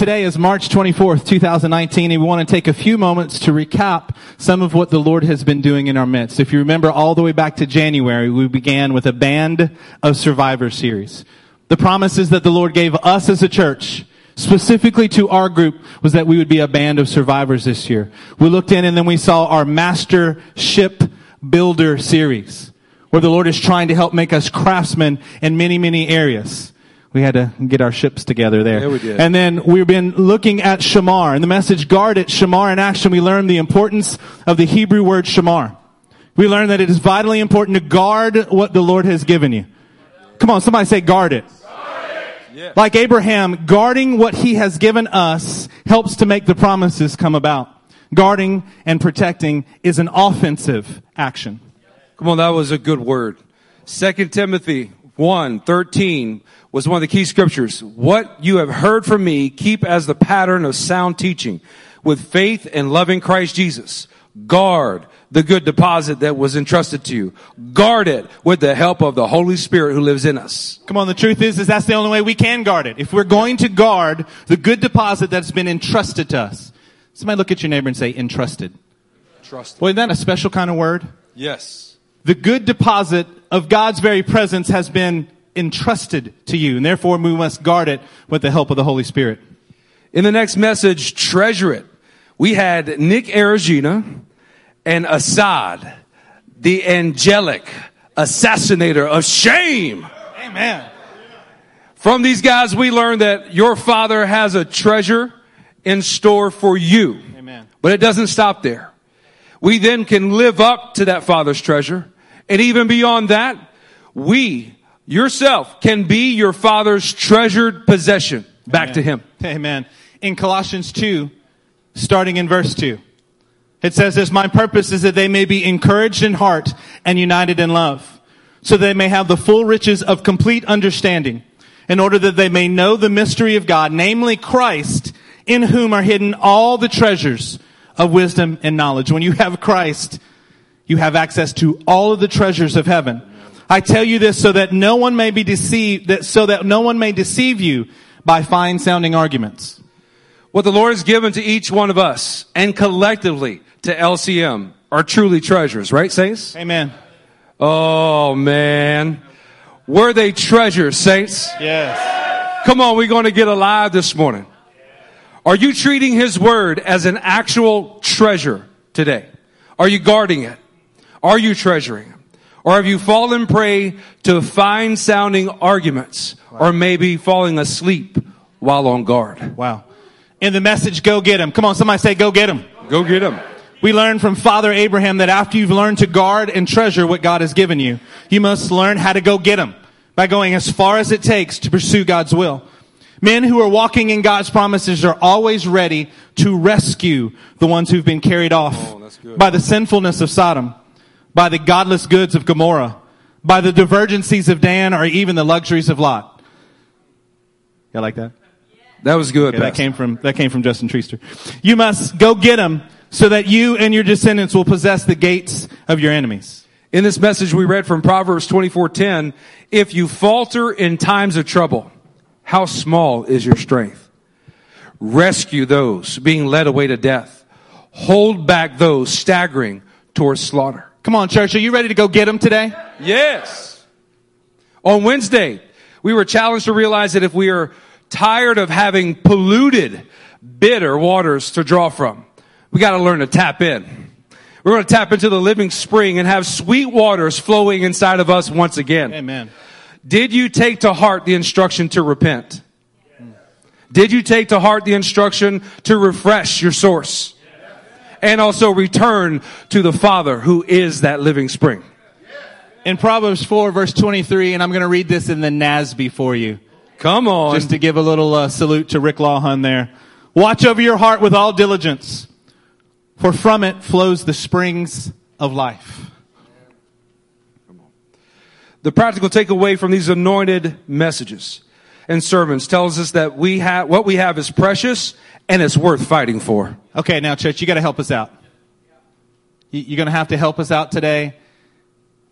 Today is March 24th, 2019, and we want to take a few moments to recap some of what the Lord has been doing in our midst. If you remember all the way back to January, we began with a Band of Survivors series. The promises that the Lord gave us as a church, specifically to our group, was that we would be a band of survivors this year. We looked in and then we saw our Master Ship Builder series, where the Lord is trying to help make us craftsmen in many, many areas. We had to get our ships together there. Yeah, we did. And then we've been looking at Shamar and the message guard it, Shamar in action. We learned the importance of the Hebrew word Shamar. We learned that it is vitally important to guard what the Lord has given you. Come on, somebody say guard it. Yeah. Like Abraham, guarding what he has given us helps to make the promises come about. Guarding and protecting is an offensive action. Come on, that was a good word. Second Timothy 1, 13 was one of the key scriptures. What you have heard from me, keep as the pattern of sound teaching with faith and loving Christ Jesus. Guard the good deposit that was entrusted to you. Guard it with the help of the Holy Spirit who lives in us. Come on, the truth is, is that's the only way we can guard it. If we're going to guard the good deposit that's been entrusted to us. Somebody look at your neighbor and say, entrusted. Trust. Boy, isn't that a special kind of word? Yes. The good deposit of God's very presence has been entrusted to you, and therefore we must guard it with the help of the Holy Spirit. In the next message, treasure it. We had Nick Aragina and Assad, the angelic assassinator of shame. Amen. From these guys, we learned that your father has a treasure in store for you. Amen. But it doesn't stop there. We then can live up to that father's treasure. And even beyond that, we, yourself, can be your father's treasured possession back to him. Amen. In Colossians 2, starting in verse 2, it says this, my purpose is that they may be encouraged in heart and united in love, so they may have the full riches of complete understanding, in order that they may know the mystery of God, namely Christ, in whom are hidden all the treasures of wisdom and knowledge. When you have Christ, you have access to all of the treasures of heaven. I tell you this so that no one may be deceived, that, so that no one may deceive you by fine sounding arguments. What the Lord has given to each one of us and collectively to LCM are truly treasures, right, saints? Amen. Oh man. Were they treasures, saints? Yes. Come on, we're going to get alive this morning. Are you treating His Word as an actual treasure today? Are you guarding it? Are you treasuring it? Or have you fallen prey to fine sounding arguments or maybe falling asleep while on guard? Wow. In the message, go get him. Come on, somebody say, go get him. Go get them. We learn from Father Abraham that after you've learned to guard and treasure what God has given you, you must learn how to go get him by going as far as it takes to pursue God's will. Men who are walking in God's promises are always ready to rescue the ones who've been carried off Oh, by the sinfulness of Sodom, by the godless goods of Gomorrah, by the divergencies of Dan, or even the luxuries of Lot. You like that? That was good. Okay, that came from that came from Justin Treaster. You must go get them so that you and your descendants will possess the gates of your enemies. In this message we read from Proverbs 24:10, if you falter in times of trouble, how small is your strength? Rescue those being led away to death. Hold back those staggering towards slaughter. Come on, church, are you ready to go get them today? Yes. On Wednesday, we were challenged to realize that if we are tired of having polluted, bitter waters to draw from, we got to learn to tap in. We're going to tap into the living spring and have sweet waters flowing inside of us once again. Amen. Did you take to heart the instruction to repent? Did you take to heart the instruction to refresh your source? And also return to the Father who is that living spring. In Proverbs 4 verse 23, and I'm going to read this in the NASB for you, Come on. just to give a little uh, salute to Rick Lawhun there. Watch over your heart with all diligence, for from it flows the springs of life. The practical takeaway from these anointed messages and sermons tells us that we have, what we have is precious and it's worth fighting for. Okay, now church, you got to help us out. You- You're going to have to help us out today.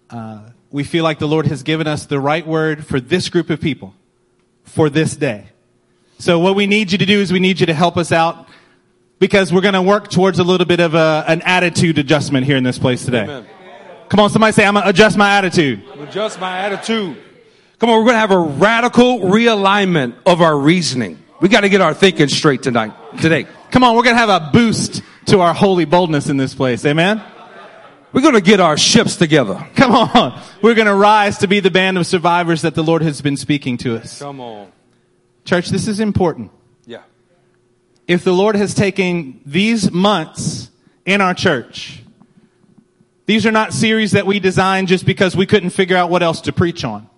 Uh, we feel like the Lord has given us the right word for this group of people, for this day. So what we need you to do is we need you to help us out because we're going to work towards a little bit of a, an attitude adjustment here in this place today. Amen. Come on, somebody say, I'm going to adjust my attitude. Adjust my attitude. Come on, we're going to have a radical realignment of our reasoning. We got to get our thinking straight tonight, today. Come on, we're going to have a boost to our holy boldness in this place. Amen. We're going to get our ships together. Come on. We're going to rise to be the band of survivors that the Lord has been speaking to us. Come on. Church, this is important. Yeah. If the Lord has taken these months in our church, these are not series that we designed just because we couldn't figure out what else to preach on.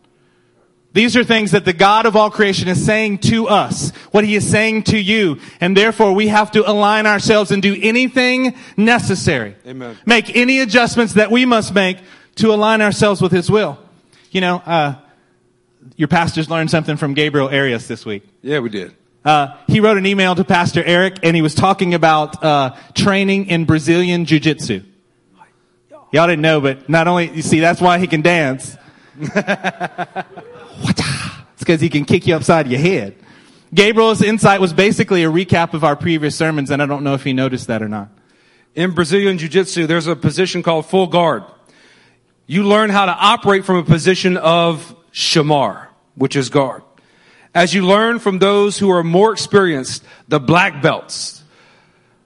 These are things that the God of all creation is saying to us, what he is saying to you, and therefore we have to align ourselves and do anything necessary. Amen. Make any adjustments that we must make to align ourselves with his will. You know, uh, your pastors learned something from Gabriel Arias this week. Yeah, we did. Uh, he wrote an email to Pastor Eric, and he was talking about uh, training in Brazilian Jiu-Jitsu. Y'all didn't know, but not only you see that's why he can dance. it's because he can kick you upside your head. Gabriel's insight was basically a recap of our previous sermons, and I don't know if he noticed that or not. In Brazilian Jiu-Jitsu, there's a position called full guard. You learn how to operate from a position of shamar, which is guard. As you learn from those who are more experienced, the black belts,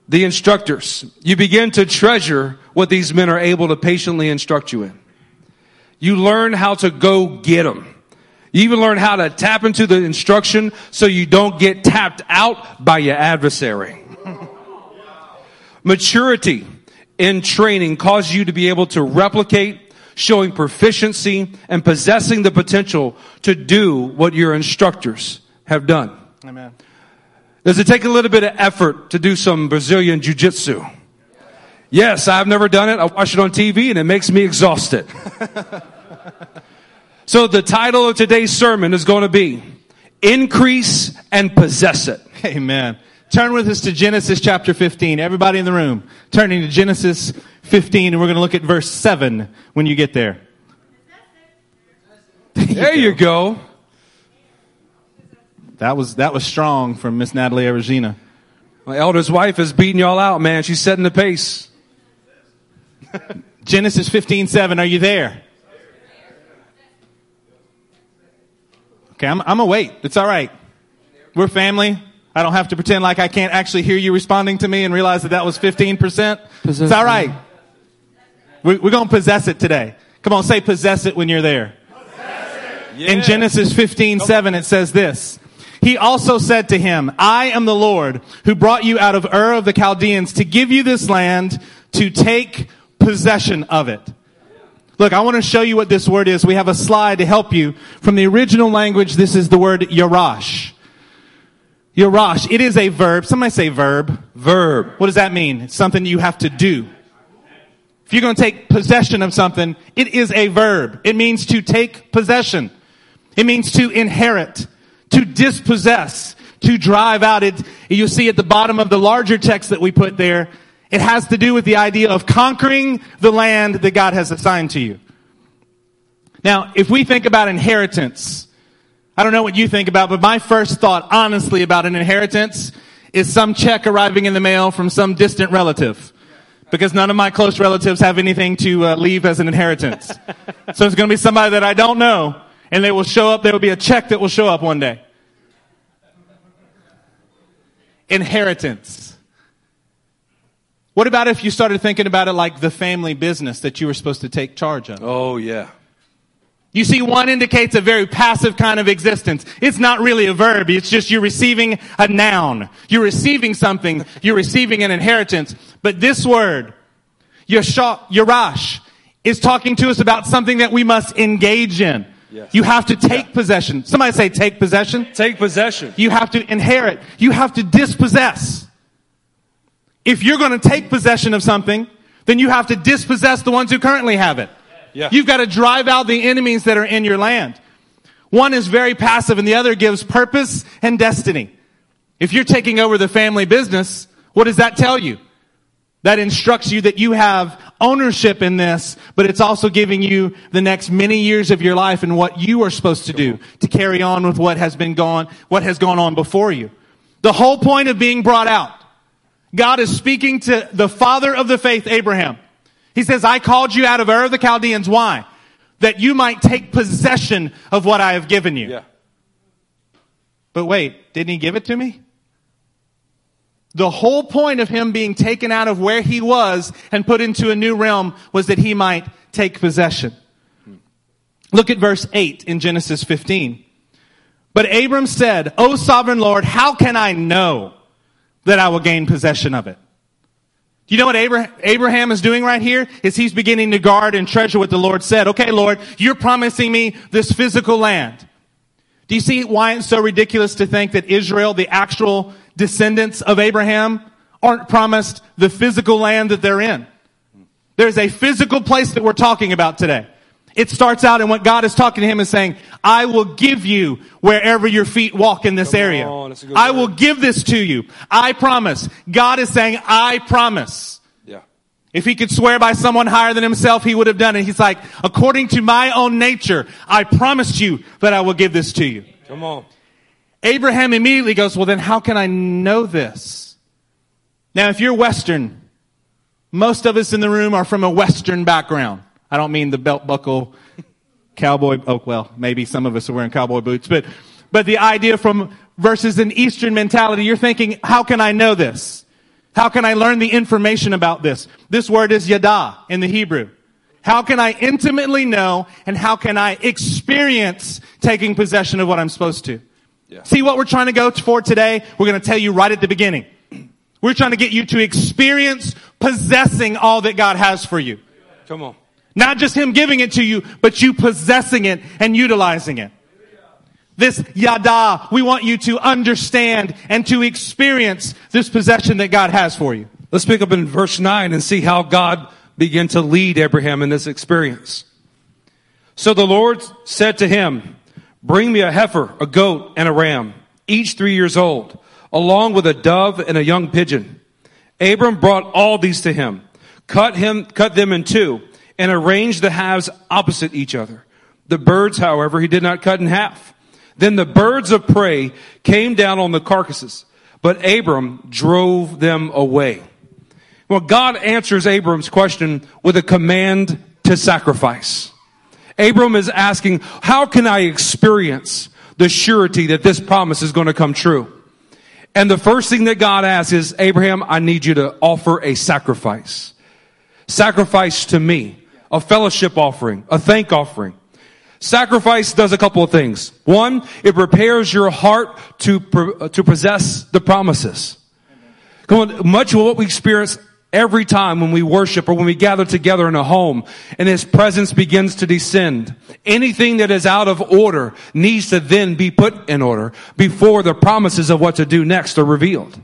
the instructors, you begin to treasure what these men are able to patiently instruct you in. You learn how to go get them. You even learn how to tap into the instruction so you don't get tapped out by your adversary. Maturity in training causes you to be able to replicate, showing proficiency and possessing the potential to do what your instructors have done. Amen. Does it take a little bit of effort to do some Brazilian jiu-jitsu? Yes, I've never done it. I watch it on TV and it makes me exhausted. so the title of today's sermon is going to be Increase and Possess It. Amen. Turn with us to Genesis chapter 15. Everybody in the room, turning to Genesis 15, and we're going to look at verse 7 when you get there. There you go. That was, that was strong from Miss Natalie Regina. My eldest wife is beating y'all out, man. She's setting the pace. Genesis 15, 7. Are you there? Okay, I'm, I'm gonna wait. It's all right. We're family. I don't have to pretend like I can't actually hear you responding to me and realize that that was 15%. It's all right. We, we're gonna possess it today. Come on, say possess it when you're there. In Genesis 15, 7, it says this. He also said to him, I am the Lord who brought you out of Ur of the Chaldeans to give you this land to take possession of it. Look, I want to show you what this word is. We have a slide to help you. From the original language, this is the word yarash. Yarash. It is a verb. Somebody say verb. Verb. What does that mean? It's something you have to do. If you're going to take possession of something, it is a verb. It means to take possession. It means to inherit, to dispossess, to drive out. It, you'll see at the bottom of the larger text that we put there, it has to do with the idea of conquering the land that God has assigned to you. Now, if we think about inheritance, I don't know what you think about, but my first thought, honestly, about an inheritance is some check arriving in the mail from some distant relative. Because none of my close relatives have anything to uh, leave as an inheritance. so it's going to be somebody that I don't know, and they will show up, there will be a check that will show up one day. Inheritance. What about if you started thinking about it like the family business that you were supposed to take charge of? Oh, yeah. You see, one indicates a very passive kind of existence. It's not really a verb. It's just you're receiving a noun. You're receiving something. You're receiving an inheritance. But this word, Yarash, is talking to us about something that we must engage in. Yes. You have to take possession. Somebody say take possession. Take possession. You have to inherit. You have to dispossess. If you're going to take possession of something, then you have to dispossess the ones who currently have it. Yeah. You've got to drive out the enemies that are in your land. One is very passive and the other gives purpose and destiny. If you're taking over the family business, what does that tell you? That instructs you that you have ownership in this, but it's also giving you the next many years of your life and what you are supposed to do to carry on with what has been gone, what has gone on before you. The whole point of being brought out. God is speaking to the father of the faith, Abraham. He says, I called you out of Ur of the Chaldeans. Why? That you might take possession of what I have given you. Yeah. But wait, didn't he give it to me? The whole point of him being taken out of where he was and put into a new realm was that he might take possession. Look at verse 8 in Genesis 15. But Abram said, O sovereign Lord, how can I know that I will gain possession of it? Do you know what Abraham is doing right here? Is he's beginning to guard and treasure what the Lord said. Okay, Lord, you're promising me this physical land. Do you see why it's so ridiculous to think that Israel, the actual descendants of Abraham, aren't promised the physical land that they're in? There's a physical place that we're talking about today. It starts out and what God is talking to him is saying, I will give you wherever your feet walk in this Come area. on, that's a good I word. will give this to you. I promise. God is saying, I promise. Yeah. If he could swear by someone higher than himself, he would have done it. He's like, according to my own nature, I promised you that I will give this to you. Come on. Abraham immediately goes, well then how can I know this? Now if you're Western, most of us in the room are from a Western background. I don't mean the belt buckle cowboy, oh well, maybe some of us are wearing cowboy boots, but, but the idea from versus an Eastern mentality, you're thinking, how can I know this? How can I learn the information about this? This word is yada in the Hebrew. How can I intimately know and how can I experience taking possession of what I'm supposed to? Yeah. See what we're trying to go for today? We're going to tell you right at the beginning. We're trying to get you to experience possessing all that God has for you. Come on. Not just Him giving it to you, but you possessing it and utilizing it. This yada, we want you to understand and to experience this possession that God has for you. Let's pick up in verse 9 and see how God began to lead Abraham in this experience. So the Lord said to him, Bring me a heifer, a goat, and a ram, each three years old, along with a dove and a young pigeon. Abram brought all these to him, cut him, cut them in two, and arranged the halves opposite each other. The birds, however, he did not cut in half. Then the birds of prey came down on the carcasses, but Abram drove them away. Well, God answers Abram's question with a command to sacrifice. Abram is asking, how can I experience the surety that this promise is going to come true? And the first thing that God asks is, Abraham, I need you to offer a sacrifice. Sacrifice to me. A fellowship offering. A thank offering. Sacrifice does a couple of things. One, it prepares your heart to, uh, to possess the promises. Come on, much of what we experience every time when we worship or when we gather together in a home and His presence begins to descend. Anything that is out of order needs to then be put in order before the promises of what to do next are revealed.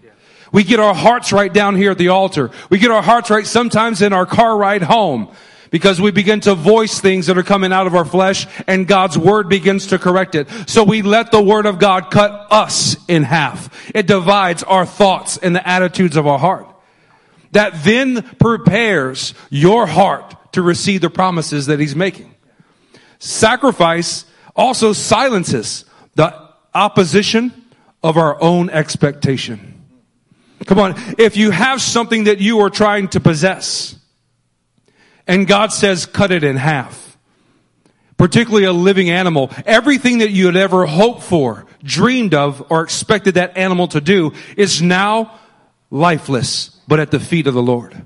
We get our hearts right down here at the altar. We get our hearts right sometimes in our car ride home because we begin to voice things that are coming out of our flesh and God's word begins to correct it. So we let the word of God cut us in half. It divides our thoughts and the attitudes of our heart. That then prepares your heart to receive the promises that he's making. Sacrifice also silences the opposition of our own expectation. Come on. If you have something that you are trying to possess, and God says, cut it in half. Particularly a living animal. Everything that you had ever hoped for, dreamed of, or expected that animal to do is now lifeless, but at the feet of the Lord.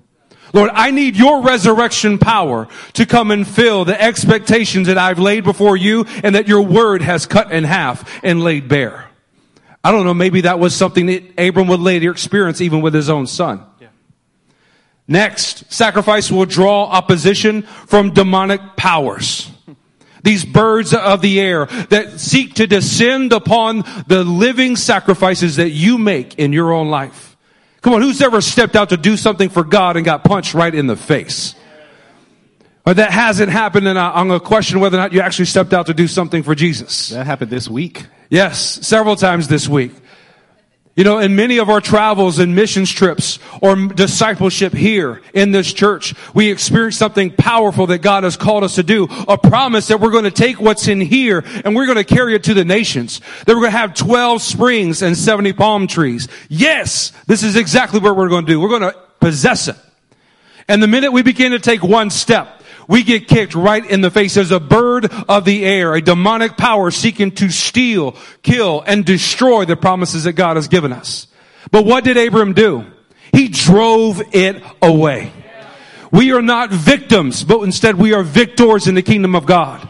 Lord, I need your resurrection power to come and fill the expectations that I've laid before you and that your word has cut in half and laid bare. I don't know, maybe that was something that Abram would later experience even with his own son. Next, sacrifice will draw opposition from demonic powers. These birds of the air that seek to descend upon the living sacrifices that you make in your own life. Come on, who's ever stepped out to do something for God and got punched right in the face? Or that hasn't happened and I'm going to question whether or not you actually stepped out to do something for Jesus. That happened this week. Yes, several times this week. You know, in many of our travels and missions trips or discipleship here in this church, we experience something powerful that God has called us to do. A promise that we're going to take what's in here and we're going to carry it to the nations. That we're going to have 12 springs and 70 palm trees. Yes, this is exactly what we're going to do. We're going to possess it. And the minute we begin to take one step, we get kicked right in the face. as a bird of the air, a demonic power seeking to steal, kill, and destroy the promises that God has given us. But what did Abram do? He drove it away. We are not victims, but instead we are victors in the kingdom of God.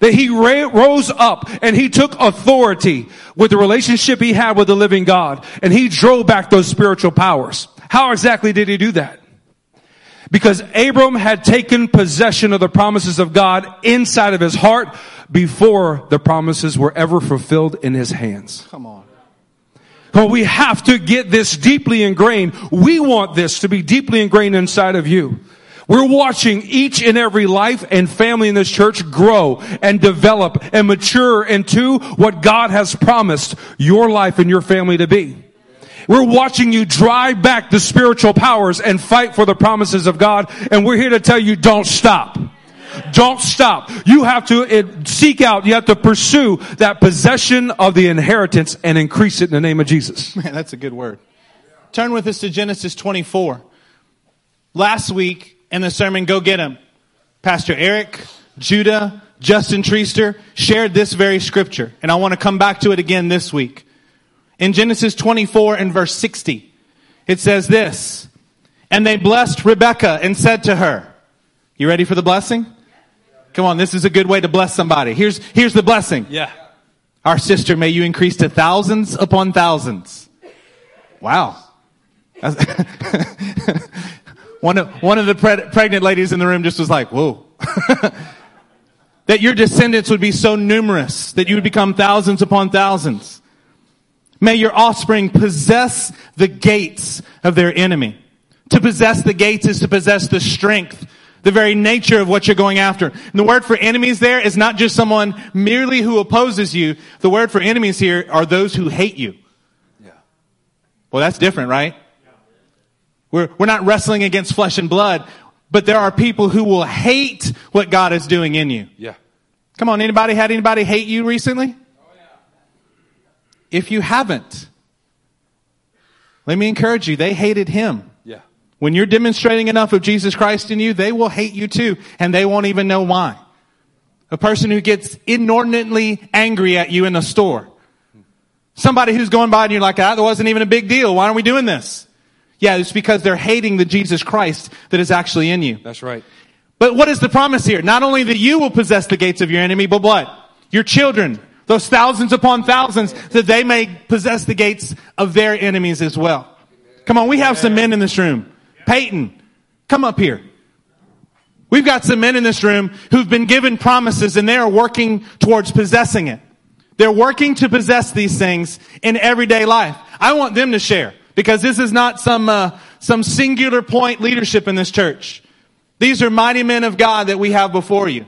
That he ra- rose up and he took authority with the relationship he had with the living God and he drove back those spiritual powers. How exactly did he do that? Because Abram had taken possession of the promises of God inside of his heart before the promises were ever fulfilled in his hands. Come on. Well, we have to get this deeply ingrained. We want this to be deeply ingrained inside of you. We're watching each and every life and family in this church grow and develop and mature into what God has promised your life and your family to be. We're watching you drive back the spiritual powers and fight for the promises of God. And we're here to tell you don't stop. Don't stop. You have to uh, seek out, you have to pursue that possession of the inheritance and increase it in the name of Jesus. Man, that's a good word. Turn with us to Genesis 24. Last week in the sermon, Go Get Him, Pastor Eric, Judah, Justin Treaster shared this very scripture. And I want to come back to it again this week. In Genesis 24 and verse 60, it says this, and they blessed Rebekah and said to her, you ready for the blessing? Come on, this is a good way to bless somebody. Here's, here's the blessing. Yeah. Our sister, may you increase to thousands upon thousands. Wow. one of, one of the pre- pregnant ladies in the room just was like, whoa. that your descendants would be so numerous that you would become thousands upon thousands. May your offspring possess the gates of their enemy. To possess the gates is to possess the strength, the very nature of what you're going after. And the word for enemies there is not just someone merely who opposes you. The word for enemies here are those who hate you. Yeah. Well, that's different, right? We're, we're not wrestling against flesh and blood, but there are people who will hate what God is doing in you. Yeah. Come on, anybody had anybody hate you recently? If you haven't, let me encourage you, they hated him. Yeah. When you're demonstrating enough of Jesus Christ in you, they will hate you too, and they won't even know why. A person who gets inordinately angry at you in the store. Somebody who's going by and you're like, ah, that wasn't even a big deal. Why aren't we doing this? Yeah, it's because they're hating the Jesus Christ that is actually in you. That's right. But what is the promise here? Not only that you will possess the gates of your enemy, but what? Your children, those thousands upon thousands, that they may possess the gates of their enemies as well. Come on, we have some men in this room. Peyton, come up here. We've got some men in this room who've been given promises and they are working towards possessing it. They're working to possess these things in everyday life. I want them to share because this is not some, uh, some singular point leadership in this church. These are mighty men of God that we have before you.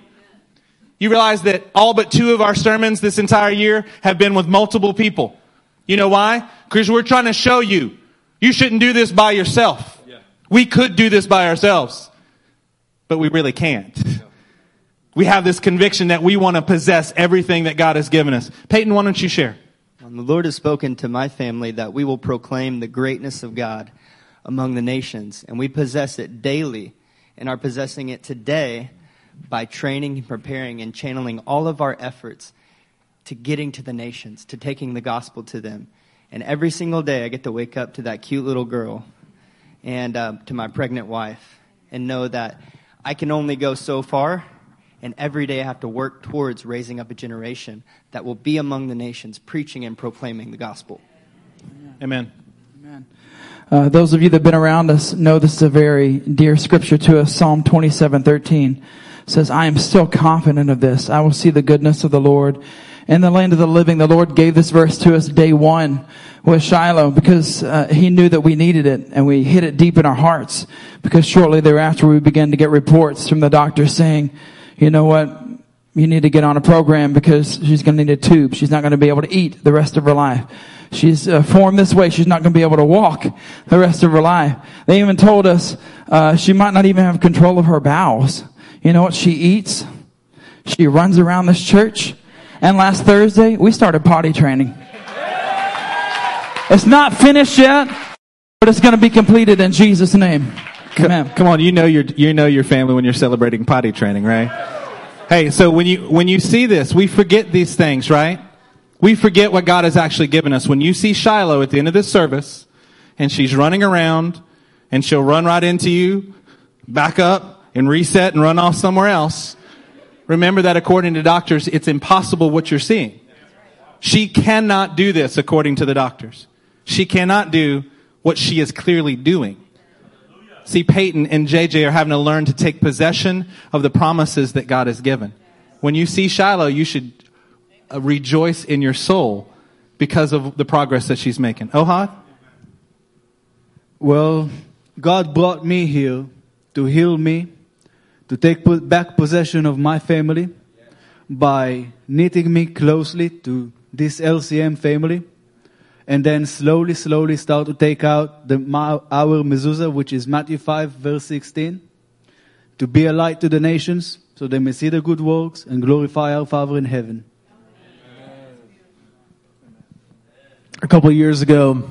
You realize that all but two of our sermons this entire year have been with multiple people. You know why? Because we're trying to show you, you shouldn't do this by yourself. Yeah. We could do this by ourselves, but we really can't. Yeah. We have this conviction that we want to possess everything that God has given us. Peyton, why don't you share? The Lord has spoken to my family that we will proclaim the greatness of God among the nations, and we possess it daily and are possessing it today by training and preparing and channeling all of our efforts to getting to the nations, to taking the gospel to them. And every single day, I get to wake up to that cute little girl and uh, to my pregnant wife and know that I can only go so far. And every day I have to work towards raising up a generation that will be among the nations, preaching and proclaiming the gospel. Amen. Amen. Uh, those of you that have been around us know this is a very dear scripture to us, Psalm twenty-seven, thirteen. 13 says, I am still confident of this. I will see the goodness of the Lord in the land of the living. The Lord gave this verse to us day one with Shiloh because uh, he knew that we needed it and we hid it deep in our hearts because shortly thereafter we began to get reports from the doctor saying, you know what? You need to get on a program because she's going to need a tube. She's not going to be able to eat the rest of her life. she's uh, formed this way. She's not going to be able to walk the rest of her life. They even told us uh, she might not even have control of her bowels. You know what she eats? She runs around this church. And last Thursday, we started potty training. It's not finished yet, but it's going to be completed in Jesus' name. Amen. Come on, you know your you know your family when you're celebrating potty training, right? Hey, so when you when you see this, we forget these things, right? We forget what God has actually given us. When you see Shiloh at the end of this service, and she's running around, and she'll run right into you, back up, and reset and run off somewhere else. Remember that according to doctors, it's impossible what you're seeing. She cannot do this according to the doctors. She cannot do what she is clearly doing. See, Peyton and JJ are having to learn to take possession of the promises that God has given. When you see Shiloh, you should uh, rejoice in your soul because of the progress that she's making. Ohad? Well, God brought me here to heal me, to take back possession of my family by knitting me closely to this LCM family and then slowly, slowly start to take out the, our mezuzah, which is Matthew 5 verse 16, to be a light to the nations so they may see the good works and glorify our Father in heaven. a couple years ago,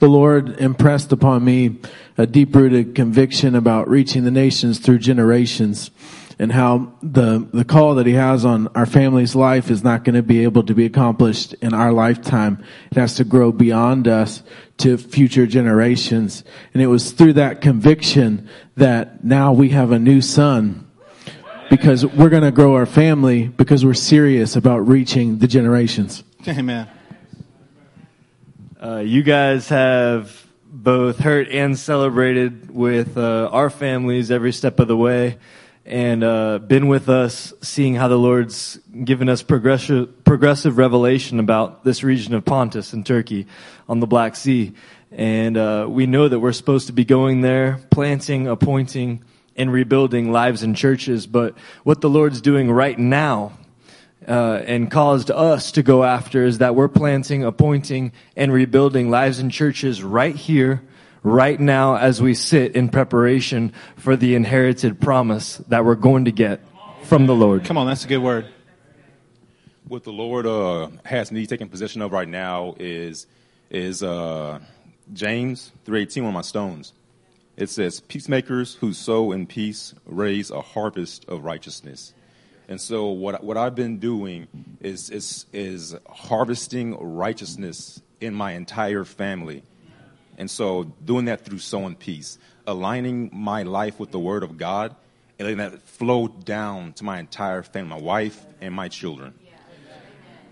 the Lord impressed upon me a deep rooted conviction about reaching the nations through generations and how the, the call that he has on our family's life is not going to be able to be accomplished in our lifetime. It has to grow beyond us to future generations. And it was through that conviction that now we have a new son because we're going to grow our family because we're serious about reaching the generations. Amen. Uh, you guys have both hurt and celebrated with uh, our families every step of the way and uh, been with us seeing how the Lord's given us progressive, progressive revelation about this region of Pontus in Turkey on the Black Sea. And uh, we know that we're supposed to be going there, planting, appointing, and rebuilding lives and churches. But what the Lord's doing right now uh, and caused us to go after is that we're planting, appointing, and rebuilding lives and churches right here, right now, as we sit in preparation for the inherited promise that we're going to get from the Lord. Come on, that's a good word. what the Lord uh, has me taking possession of right now is is uh, James three eighteen, one of my stones. It says, "Peacemakers who sow in peace raise a harvest of righteousness." And so, what what I've been doing is is is harvesting righteousness in my entire family. And so, doing that through sowing peace, aligning my life with the Word of God, and letting that flow down to my entire family, my wife and my children.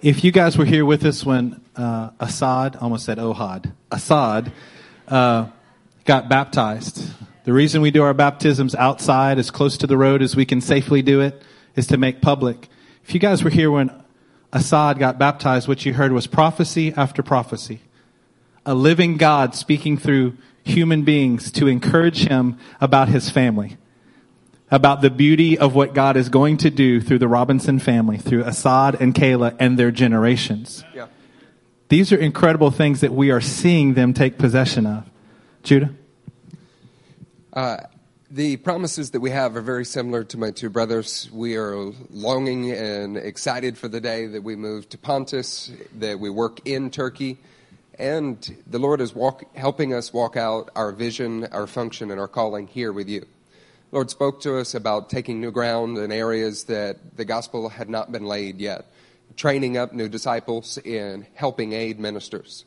If you guys were here with us when uh, Assad, almost said Ohad, Assad uh, got baptized, the reason we do our baptisms outside as close to the road as we can safely do it is to make public. If you guys were here when Assad got baptized, what you heard was prophecy after prophecy. A living God speaking through human beings to encourage him about his family about the beauty of what God is going to do through the Robinson family, through Assad and Kayla and their generations. Yeah. These are incredible things that we are seeing them take possession of. Judah? Uh, the promises that we have are very similar to my two brothers. We are longing and excited for the day that we move to Pontus, that we work in Turkey, and the Lord is walk, helping us walk out our vision, our function, and our calling here with you. The Lord spoke to us about taking new ground in areas that the gospel had not been laid yet, training up new disciples and helping aid ministers.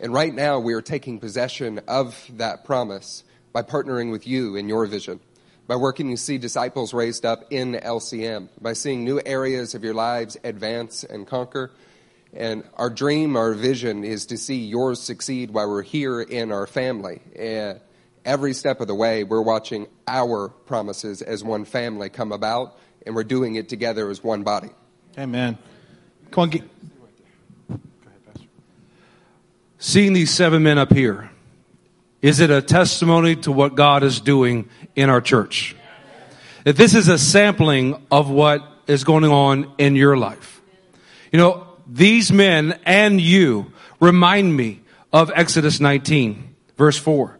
And right now, we are taking possession of that promise by partnering with you in your vision, by working to see disciples raised up in LCM, by seeing new areas of your lives advance and conquer. And our dream, our vision is to see yours succeed while we're here in our family. And every step of the way, we're watching our promises as one family come about, and we're doing it together as one body. Amen. Come on, get, Go ahead, Pastor. Seeing these seven men up here, is it a testimony to what God is doing in our church? That this is a sampling of what is going on in your life. You know, these men and you remind me of Exodus 19, verse 4.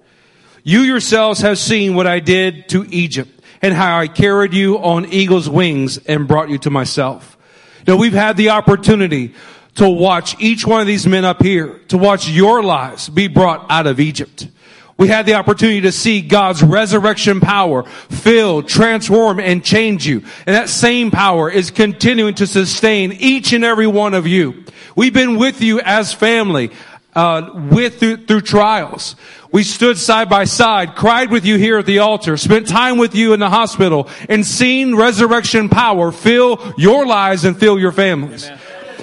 You yourselves have seen what I did to Egypt and how I carried you on eagle's wings and brought you to myself. Now we've had the opportunity to watch each one of these men up here, to watch your lives be brought out of Egypt. We had the opportunity to see God's resurrection power fill, transform, and change you. And that same power is continuing to sustain each and every one of you. We've been with you as family, uh, with through, through trials. We stood side by side, cried with you here at the altar, spent time with you in the hospital, and seen resurrection power fill your lives and fill your families. Amen.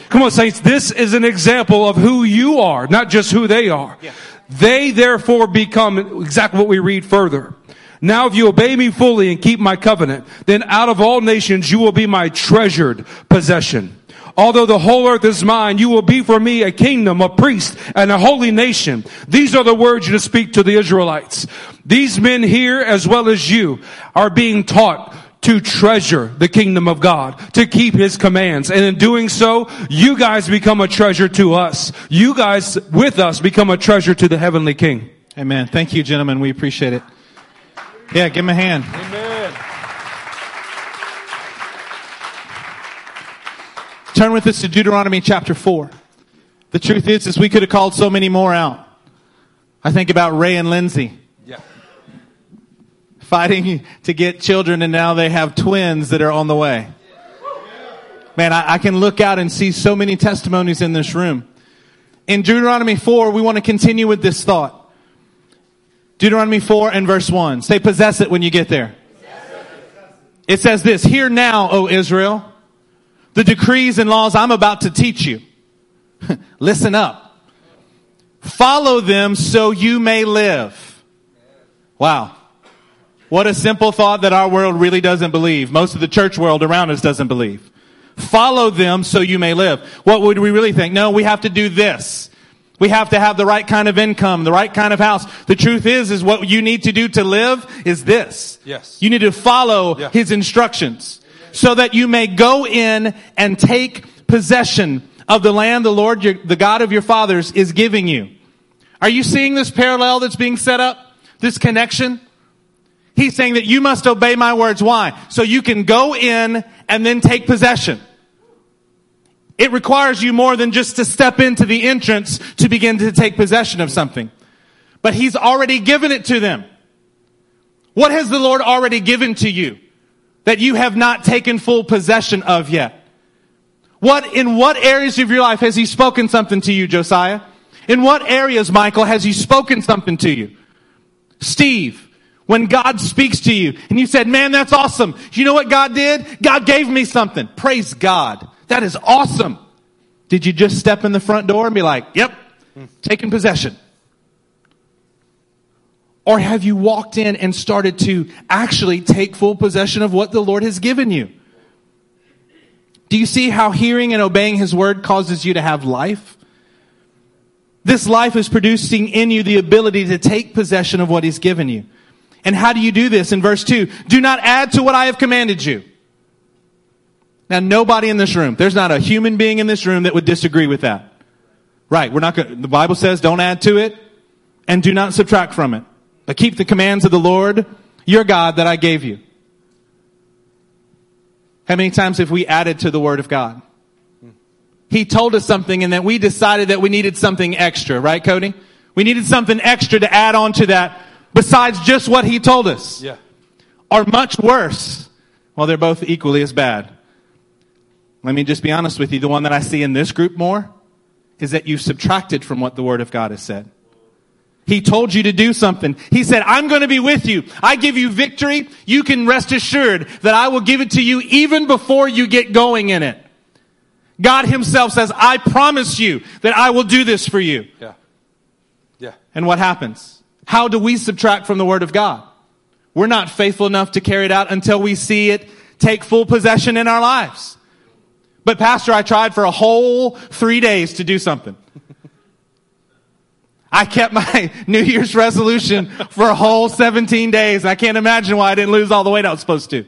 Come on, saints. This is an example of who you are, not just who they are. Yeah. They therefore become exactly what we read further. Now if you obey me fully and keep my covenant, then out of all nations you will be my treasured possession. Although the whole earth is mine, you will be for me a kingdom, a priest, and a holy nation. These are the words you to speak to the Israelites. These men here, as well as you, are being taught to treasure the kingdom of God, to keep his commands. And in doing so, you guys become a treasure to us. You guys with us become a treasure to the heavenly king. Amen. Thank you, gentlemen. We appreciate it. Yeah, give him a hand. Amen. Turn with us to Deuteronomy chapter 4. The truth is, is we could have called so many more out. I think about Ray and Lindsay fighting to get children and now they have twins that are on the way. Man, I, I, can look out and see so many testimonies in this room. In Deuteronomy 4, we want to continue with this thought. Deuteronomy 4 and verse 1. Say possess it when you get there. It says this, Hear now, O Israel, the decrees and laws I'm about to teach you. Listen up. Follow them so you may live. Wow. What a simple thought that our world really doesn't believe. Most of the church world around us doesn't believe. Follow them so you may live. What would we really think? No, we have to do this. We have to have the right kind of income, the right kind of house. The truth is, is what you need to do to live is this. Yes. You need to follow yeah. his instructions so that you may go in and take possession of the land the Lord, your, the God of your fathers is giving you. Are you seeing this parallel that's being set up? This connection? He's saying that you must obey my words. Why? So you can go in and then take possession. It requires you more than just to step into the entrance to begin to take possession of something. But he's already given it to them. What has the Lord already given to you that you have not taken full possession of yet? What, in what areas of your life has he spoken something to you, Josiah? In what areas, Michael, has he spoken something to you? Steve, when God speaks to you and you said, man, that's awesome. You know what God did? God gave me something. Praise God. That is awesome. Did you just step in the front door and be like, yep, taking possession? Or have you walked in and started to actually take full possession of what the Lord has given you? Do you see how hearing and obeying His word causes you to have life? This life is producing in you the ability to take possession of what He's given you. And how do you do this? In verse 2, do not add to what I have commanded you. Now, nobody in this room, there's not a human being in this room that would disagree with that. Right, we're not going the Bible says don't add to it and do not subtract from it. But keep the commands of the Lord, your God, that I gave you. How many times have we added to the Word of God? He told us something and then we decided that we needed something extra, right, Cody? We needed something extra to add on to that besides just what he told us. Yeah. Are much worse. Well, they're both equally as bad. Let me just be honest with you. The one that I see in this group more is that you've subtracted from what the Word of God has said. He told you to do something. He said, I'm going to be with you. I give you victory. You can rest assured that I will give it to you even before you get going in it. God himself says, I promise you that I will do this for you. Yeah. Yeah. And what happens? How do we subtract from the Word of God? We're not faithful enough to carry it out until we see it take full possession in our lives. But pastor, I tried for a whole three days to do something. I kept my New Year's resolution for a whole 17 days. I can't imagine why I didn't lose all the weight I was supposed to.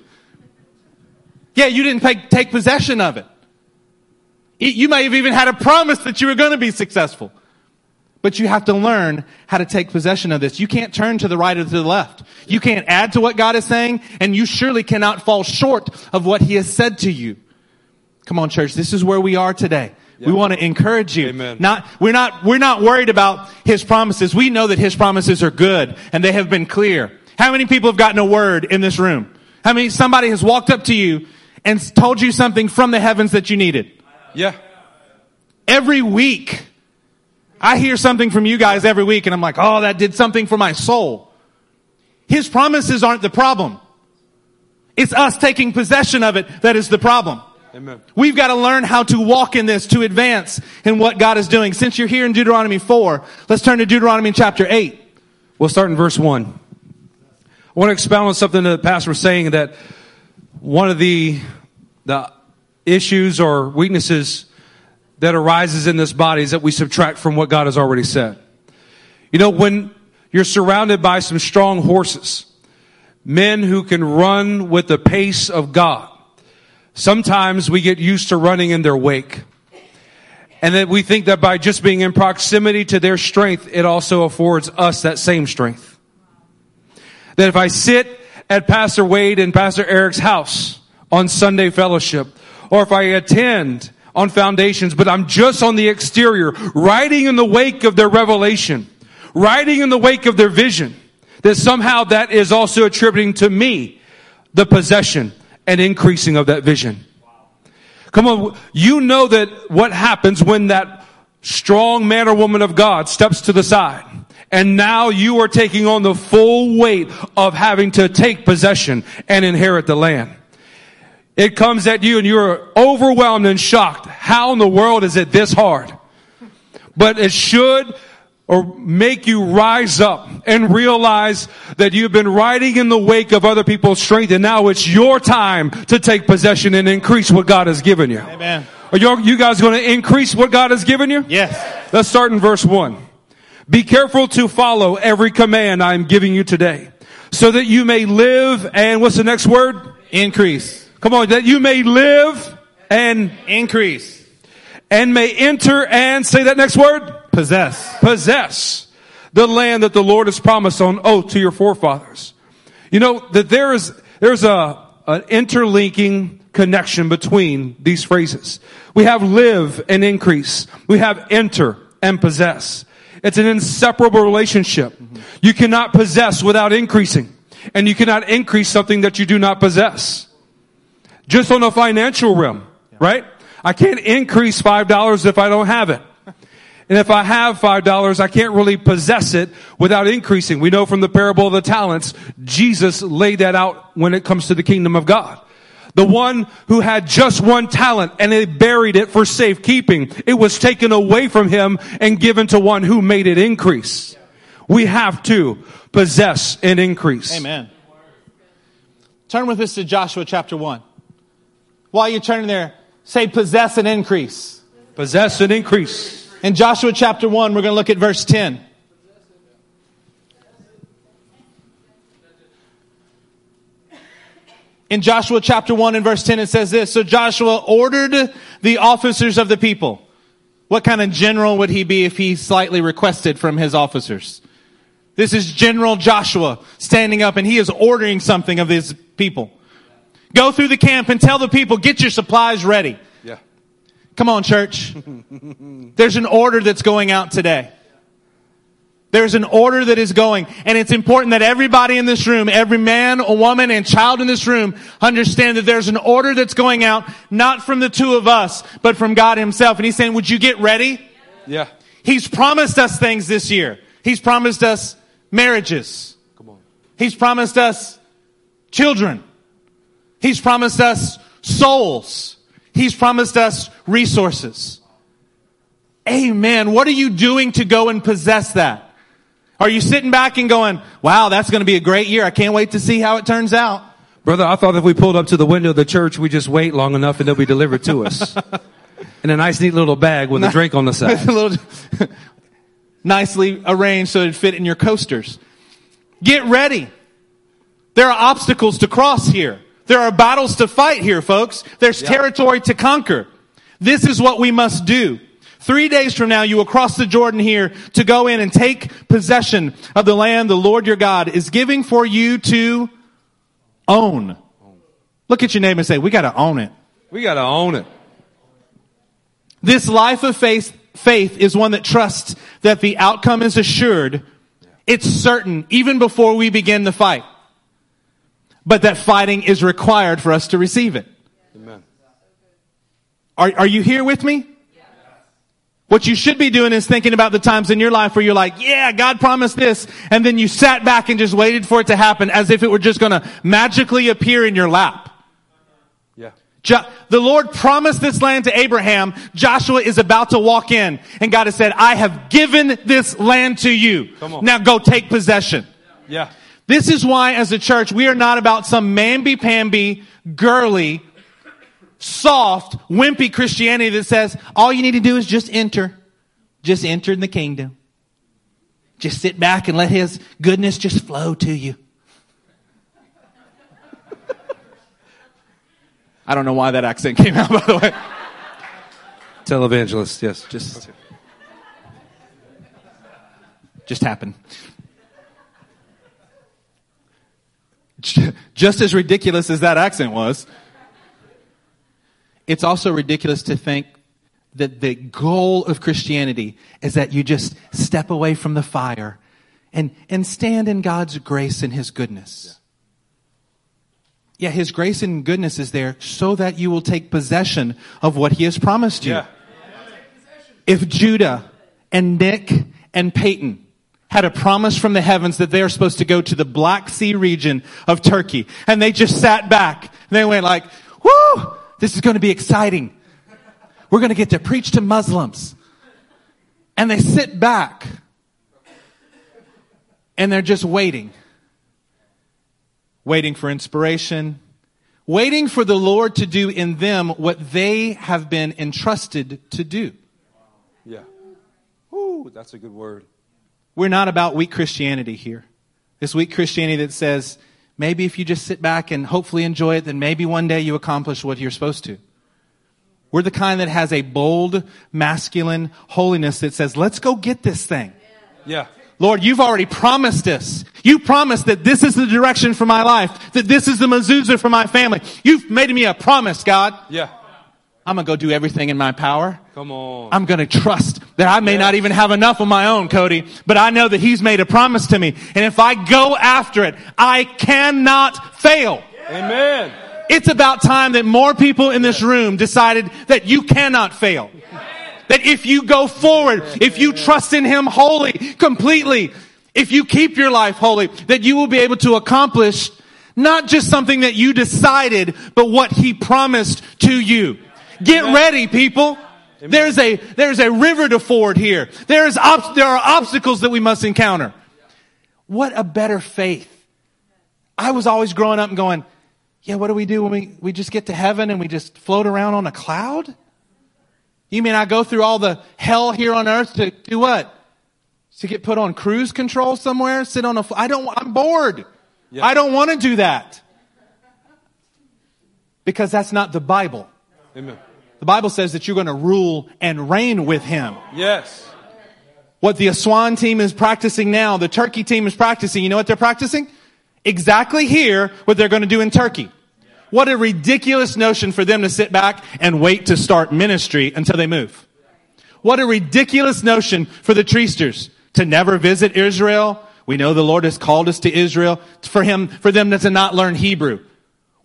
Yeah, you didn't take, take possession of it. You may have even had a promise that you were going to be successful. But you have to learn how to take possession of this. You can't turn to the right or to the left. You can't add to what God is saying, and you surely cannot fall short of what He has said to you. Come on, church. This is where we are today. We want to encourage you. Amen. Not, we're not, we're not worried about His promises. We know that His promises are good and they have been clear. How many people have gotten a word in this room? How many, somebody has walked up to you and told you something from the heavens that you needed? Yeah. Every week, I hear something from you guys every week and I'm like, oh, that did something for my soul. His promises aren't the problem. It's us taking possession of it that is the problem. Amen. We've got to learn how to walk in this to advance in what God is doing. Since you're here in Deuteronomy 4, let's turn to Deuteronomy chapter 8. We'll start in verse 1. I want to expound on something that the pastor was saying that one of the, the issues or weaknesses that arises in this body is that we subtract from what God has already said. You know, when you're surrounded by some strong horses, men who can run with the pace of God, sometimes we get used to running in their wake. And that we think that by just being in proximity to their strength, it also affords us that same strength. That if I sit at Pastor Wade and Pastor Eric's house on Sunday fellowship, or if I attend on foundations, but I'm just on the exterior, riding in the wake of their revelation, riding in the wake of their vision, that somehow that is also attributing to me the possession and increasing of that vision. Come on, you know that what happens when that strong man or woman of God steps to the side. And now you are taking on the full weight of having to take possession and inherit the land. It comes at you and you're overwhelmed and shocked. How in the world is it this hard? But it should or make you rise up and realize that you've been riding in the wake of other people's strength and now it's your time to take possession and increase what God has given you. Amen. Are you, you guys going to increase what God has given you? Yes. Let's start in verse one. Be careful to follow every command I am giving you today so that you may live and what's the next word? Increase. Come on, that you may live and, Increase. and may enter and say that next word? Possess. possess the land that the Lord has promised on oath to your forefathers. You know that there is there's a an interlinking connection between these phrases. We have live and increase. We have enter and possess. It's an inseparable relationship. You cannot possess without increasing, and you cannot increase something that you do not possess. Just on a financial realm, right? I can't increase five dollars if I don't have it. And if I have five dollars, I can't really possess it without increasing. We know from the parable of the talents, Jesus laid that out when it comes to the kingdom of God. The one who had just one talent and they buried it for safekeeping, it was taken away from him and given to one who made it increase. We have to possess and increase. Amen. Turn with us to Joshua chapter 1. While you're turning there, say possess and increase. Possess and increase. In Joshua chapter 1, we're going to look at verse 10. In Joshua chapter 1 and verse 10, it says this So Joshua ordered the officers of the people. What kind of general would he be if he slightly requested from his officers? This is General Joshua standing up and he is ordering something of his people. Go through the camp and tell the people, get your supplies ready. Yeah. Come on, church. There's an order that's going out today. There's an order that is going, and it's important that everybody in this room, every man, a woman, and child in this room understand that there's an order that's going out, not from the two of us, but from God himself. And he's saying, would you get ready? Yeah. He's promised us things this year. He's promised us marriages. Come on. He's promised us children. He's promised us souls. He's promised us resources. Amen. What are you doing to go and possess that? Are you sitting back and going, wow, that's going to be a great year. I can't wait to see how it turns out. Brother, I thought if we pulled up to the window of the church, we just wait long enough and they'll be delivered to us. In a nice neat little bag with a drink on the side. little nicely arranged so it'd fit in your coasters. Get ready. There are obstacles to cross here. There are battles to fight here, folks. There's Yeah. territory to conquer. This is what we must do. Three days from now, you will cross the Jordan here to go in and take possession of the land the Lord your God is giving for you to own. Look at your name and say, we gotta own it. We gotta own it. This life of faith, faith is one that trusts that the outcome is assured. It's certain even before we begin the fight. But that fighting is required for us to receive it. Amen. Are, are you here with me? What you should be doing is thinking about the times in your life where you're like, yeah, God promised this. And then you sat back and just waited for it to happen as if it were just going to magically appear in your lap. Yeah. Jo- the Lord promised this land to Abraham. Joshua is about to walk in and God has said, I have given this land to you. Now go take possession. Yeah. This is why as a church, we are not about some mamby-pamby, girly, soft, wimpy Christianity that says, all you need to do is just enter. Just enter in the kingdom. Just sit back and let His goodness just flow to you. I don't know why that accent came out, by the way. Televangelist, yes. Just, just happened. Just as ridiculous as that accent was, it's also ridiculous to think that the goal of Christianity is that you just step away from the fire and, and stand in God's grace and His goodness. Yeah, His grace and goodness is there so that you will take possession of what He has promised you. Yeah. If Judah and Nick and Peyton had a promise from the heavens that they are supposed to go to the Black Sea region of Turkey, and they just sat back, and they went like, whoo, this is going to be exciting. We're going to get to preach to Muslims. And they sit back, and they're just waiting. Waiting for inspiration, waiting for the Lord to do in them what they have been entrusted to do. Yeah. Ooh, that's a good word. We're not about weak Christianity here. This weak Christianity that says, maybe if you just sit back and hopefully enjoy it, then maybe one day you accomplish what you're supposed to. We're the kind that has a bold, masculine holiness that says, let's go get this thing. Yeah. Lord, you've already promised us. You promised that this is the direction for my life, that this is the mezuzah for my family. You've made me a promise, God. Yeah. I'm gonna go do everything in my power. Come on. I'm going to trust that I may not even have enough of my own, Cody, but I know that he's made a promise to me. And if I go after it, I cannot fail. Amen. It's about time that more people in this room decided that you cannot fail. That if you go forward, if you trust in him wholly, completely, if you keep your life holy, that you will be able to accomplish not just something that you decided, but what he promised to you. Get ready, people. There's a, there's a river to ford here. There's ob- there are obstacles that we must encounter. What a better faith. I was always growing up and going, yeah, what do we do when we, we just get to heaven and we just float around on a cloud? You mean I go through all the hell here on earth to do what? To get put on cruise control somewhere? Sit on a, I don't, I'm bored. I don't want to do that. Because that's not the Bible. Amen. The Bible says that you're going to rule and reign with him. Yes. What the Aswan team is practicing now, the Turkey team is practicing, you know what they're practicing? Exactly here what they're going to do in Turkey. What a ridiculous notion for them to sit back and wait to start ministry until they move. What a ridiculous notion for the Treesters to never visit Israel. We know the Lord has called us to Israel for him, for them to not learn Hebrew.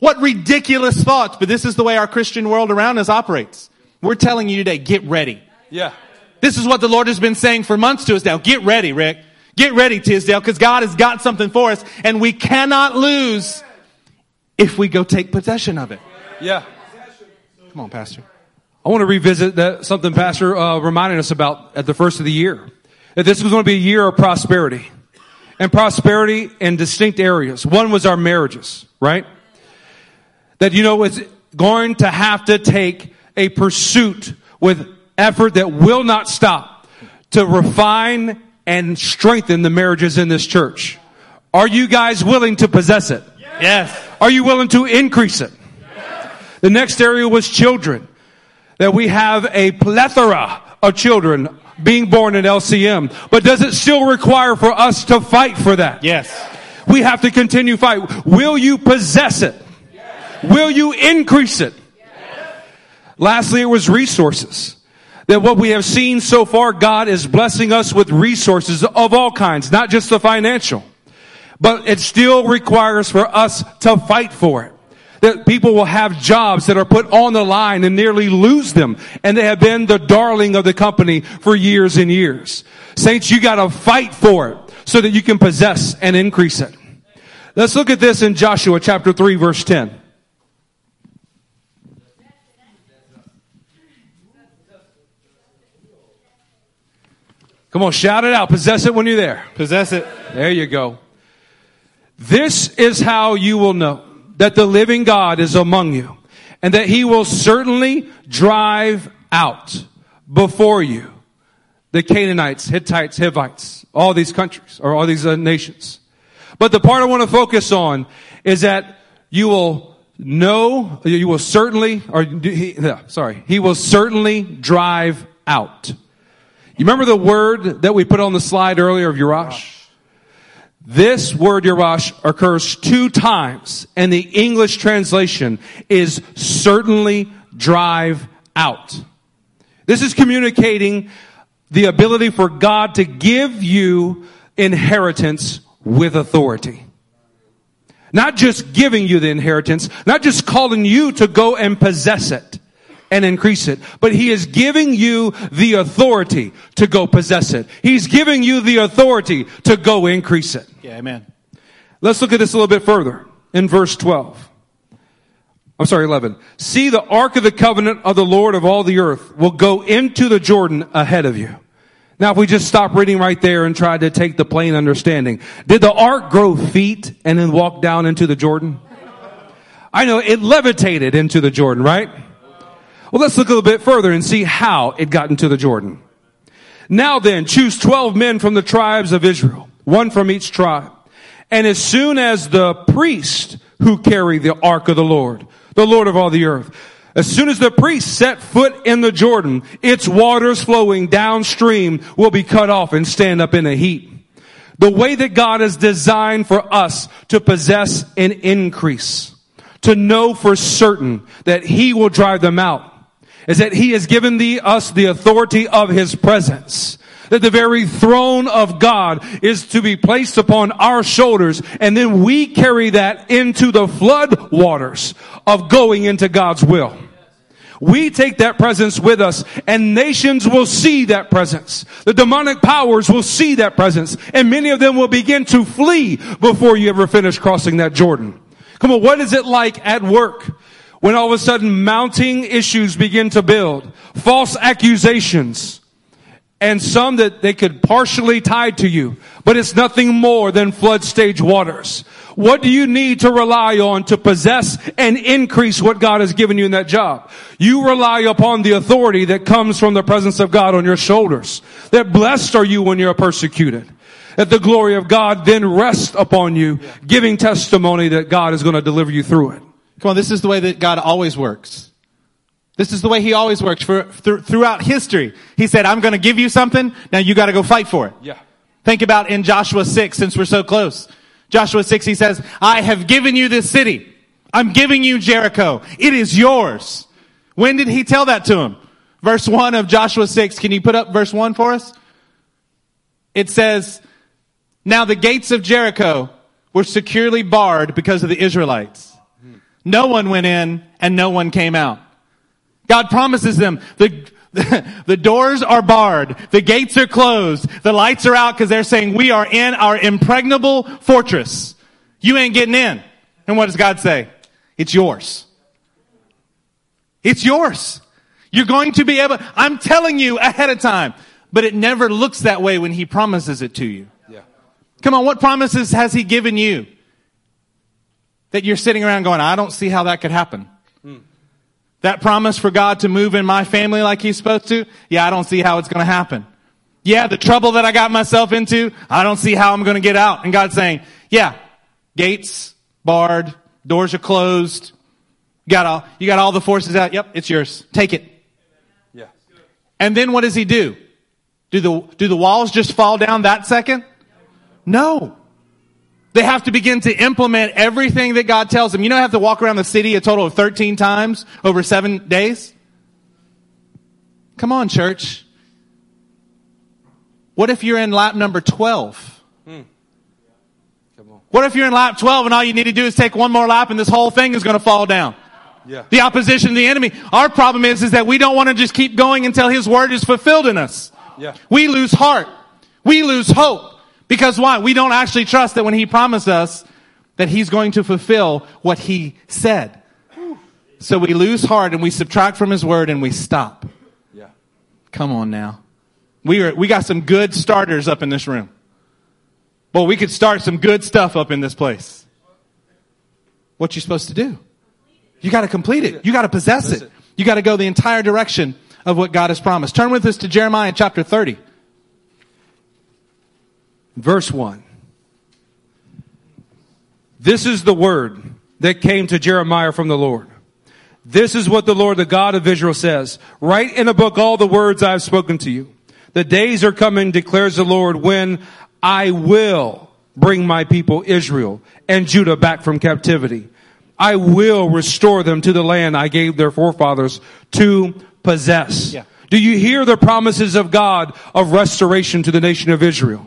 What ridiculous thoughts, but this is the way our Christian world around us operates. We're telling you today, get ready. Yeah. This is what the Lord has been saying for months to us now. Get ready, Rick. Get ready, Tisdale, because God has got something for us, and we cannot lose if we go take possession of it. Yeah. Come on, Pastor. I want to revisit that something Pastor uh, reminded us about at the first of the year. That this was going to be a year of prosperity. And prosperity in distinct areas. One was our marriages, right? That, you know, it's going to have to take a pursuit with effort that will not stop to refine and strengthen the marriages in this church. Are you guys willing to possess it? Yes. Are you willing to increase it? The next area was children. That we have a plethora of children being born in LCM. But does it still require for us to fight for that? Yes. We have to continue fight. Will you possess it? Will you increase it? Lastly, it was resources. That what we have seen so far, God is blessing us with resources of all kinds, not just the financial. But it still requires for us to fight for it. That people will have jobs that are put on the line and nearly lose them. And they have been the darling of the company for years and years. Saints, you gotta fight for it so that you can possess and increase it. Let's look at this in Joshua chapter 3 verse 10. Come on, shout it out. Possess it when you're there. Possess it. There you go. This is how you will know that the living God is among you and that he will certainly drive out before you the Canaanites, Hittites, Hivites, all these countries or all these uh, nations. But the part I want to focus on is that you will know, you will certainly, or he, sorry, he will certainly drive out. You remember the word that we put on the slide earlier of Yerash? This word Yerash occurs two times and the English translation is certainly drive out. This is communicating the ability for God to give you inheritance with authority. Not just giving you the inheritance, not just calling you to go and possess it and increase it, but he is giving you the authority to go possess it. He's giving you the authority to go increase it. Yeah, amen. Let's look at this a little bit further in verse 12. I'm sorry, 11. See the ark of the covenant of the Lord of all the earth will go into the Jordan ahead of you. Now, if we just stop reading right there and try to take the plain understanding, did the ark grow feet and then walk down into the Jordan? I know it levitated into the Jordan, right? Well, let's look a little bit further and see how it got into the Jordan. Now then, choose 12 men from the tribes of Israel, one from each tribe. And as soon as the priest who carry the ark of the Lord, the Lord of all the earth, as soon as the priest set foot in the Jordan, its waters flowing downstream will be cut off and stand up in a heap. The way that God has designed for us to possess an increase, to know for certain that He will drive them out, is that He has given the, us the authority of His presence. That the very throne of God is to be placed upon our shoulders and then we carry that into the flood waters of going into God's will. We take that presence with us and nations will see that presence. The demonic powers will see that presence and many of them will begin to flee before you ever finish crossing that Jordan. Come on, what is it like at work? When all of a sudden mounting issues begin to build, false accusations, and some that they could partially tie to you, but it's nothing more than flood stage waters. What do you need to rely on to possess and increase what God has given you in that job? You rely upon the authority that comes from the presence of God on your shoulders. That blessed are you when you're persecuted. That the glory of God then rests upon you, giving testimony that God is going to deliver you through it. Come on, this is the way that God always works. This is the way he always works for, th- throughout history. He said, I'm going to give you something. Now you got to go fight for it. Yeah. Think about in Joshua 6, since we're so close. Joshua 6, he says, I have given you this city. I'm giving you Jericho. It is yours. When did he tell that to him? Verse 1 of Joshua 6. Can you put up verse 1 for us? It says, Now the gates of Jericho were securely barred because of the Israelites. No one went in and no one came out. God promises them the, the doors are barred. The gates are closed. The lights are out because they're saying we are in our impregnable fortress. You ain't getting in. And what does God say? It's yours. It's yours. You're going to be able, I'm telling you ahead of time, but it never looks that way when he promises it to you. Yeah. Come on, what promises has he given you? That you're sitting around going, I don't see how that could happen. That promise for God to move in my family like He's supposed to, yeah, I don't see how it's going to happen. Yeah, the trouble that I got myself into, I don't see how I'm going to get out. And God's saying, yeah, gates barred, doors are closed. You got all, you got all the forces out. Yep, it's yours. Take it. Yeah. And then what does he do? Do the, do the walls just fall down that second? No. They have to begin to implement everything that God tells them. You know, have to walk around the city a total of 13 times over seven days? Come on, church. What if you're in lap number 12? Hmm. What if you're in lap 12 and all you need to do is take one more lap and this whole thing is going to fall down? Yeah. The opposition the enemy. Our problem is, is that we don't want to just keep going until his word is fulfilled in us. Yeah. We lose heart. We lose hope. Because why? We don't actually trust that when he promised us that he's going to fulfill what he said. So we lose heart and we subtract from his word and we stop. Yeah. Come on now. We are, we got some good starters up in this room. Well, we could start some good stuff up in this place. What you supposed to do? You got to complete it. You got to possess it. You got to go the entire direction of what God has promised. Turn with us to Jeremiah chapter 30. Verse 1. This is the word that came to Jeremiah from the Lord. This is what the Lord, the God of Israel says. Write in a book all the words I have spoken to you. The days are coming, declares the Lord, when I will bring my people Israel and Judah back from captivity. I will restore them to the land I gave their forefathers to possess. Yeah. Do you hear the promises of God of restoration to the nation of Israel?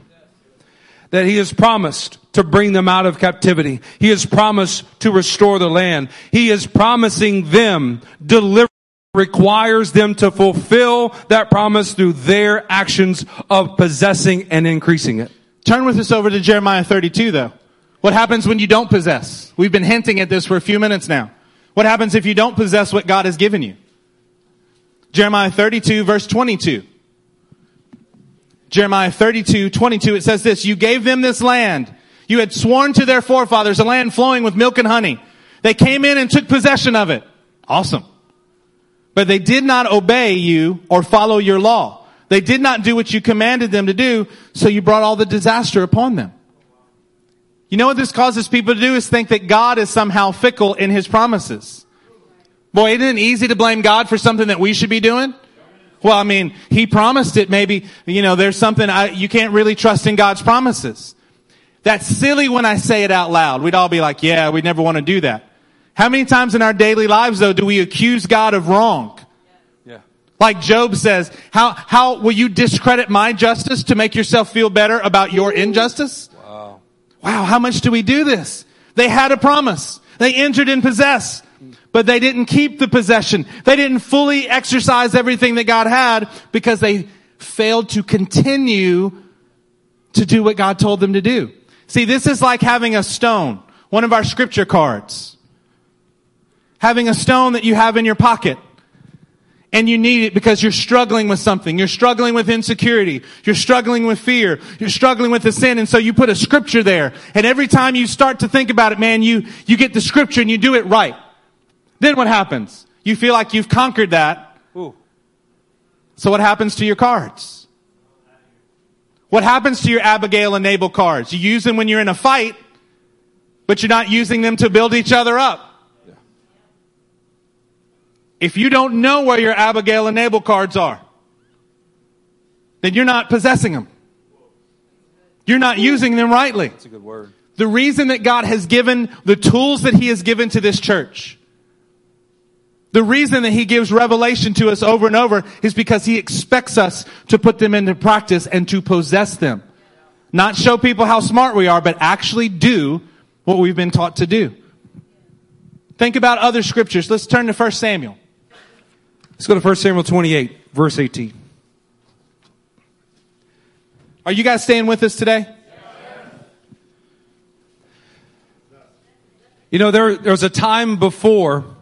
That he has promised to bring them out of captivity. He has promised to restore the land. He is promising them deliverance requires them to fulfill that promise through their actions of possessing and increasing it. Turn with us over to Jeremiah 32 though. What happens when you don't possess? We've been hinting at this for a few minutes now. What happens if you don't possess what God has given you? Jeremiah 32 verse 22. Jeremiah 32, 22, it says this, you gave them this land. You had sworn to their forefathers, a land flowing with milk and honey. They came in and took possession of it. Awesome. But they did not obey you or follow your law. They did not do what you commanded them to do, so you brought all the disaster upon them. You know what this causes people to do is think that God is somehow fickle in his promises. Boy, isn't it easy to blame God for something that we should be doing? Well, I mean, he promised it. Maybe, you know, there's something I, you can't really trust in God's promises. That's silly when I say it out loud. We'd all be like, yeah, we never want to do that. How many times in our daily lives though do we accuse God of wrong? Yeah. Like Job says, how, how will you discredit my justice to make yourself feel better about your injustice? Wow. Wow, how much do we do this? They had a promise. They entered and possessed, but they didn't keep the possession. They didn't fully exercise everything that God had because they failed to continue to do what God told them to do. See, this is like having a stone, one of our scripture cards. Having a stone that you have in your pocket and you need it because you're struggling with something. You're struggling with insecurity. You're struggling with fear. You're struggling with the sin. And so you put a scripture there. And every time you start to think about it, man, you, you get the scripture and you do it right. Then what happens? You feel like you've conquered that. Ooh. So what happens to your cards? What happens to your Abigail and Nabal cards? You use them when you're in a fight, but you're not using them to build each other up. If you don't know where your Abigail and Nabal cards are, then you're not possessing them. You're not using them rightly. That's a good word. The reason that God has given the tools that He has given to this church, the reason that He gives revelation to us over and over is because He expects us to put them into practice and to possess them. Not show people how smart we are, but actually do what we've been taught to do. Think about other scriptures. Let's turn to 1 Samuel. Let's go to 1 Samuel 28, verse 18. Are you guys staying with us today? You know, there, there was a time before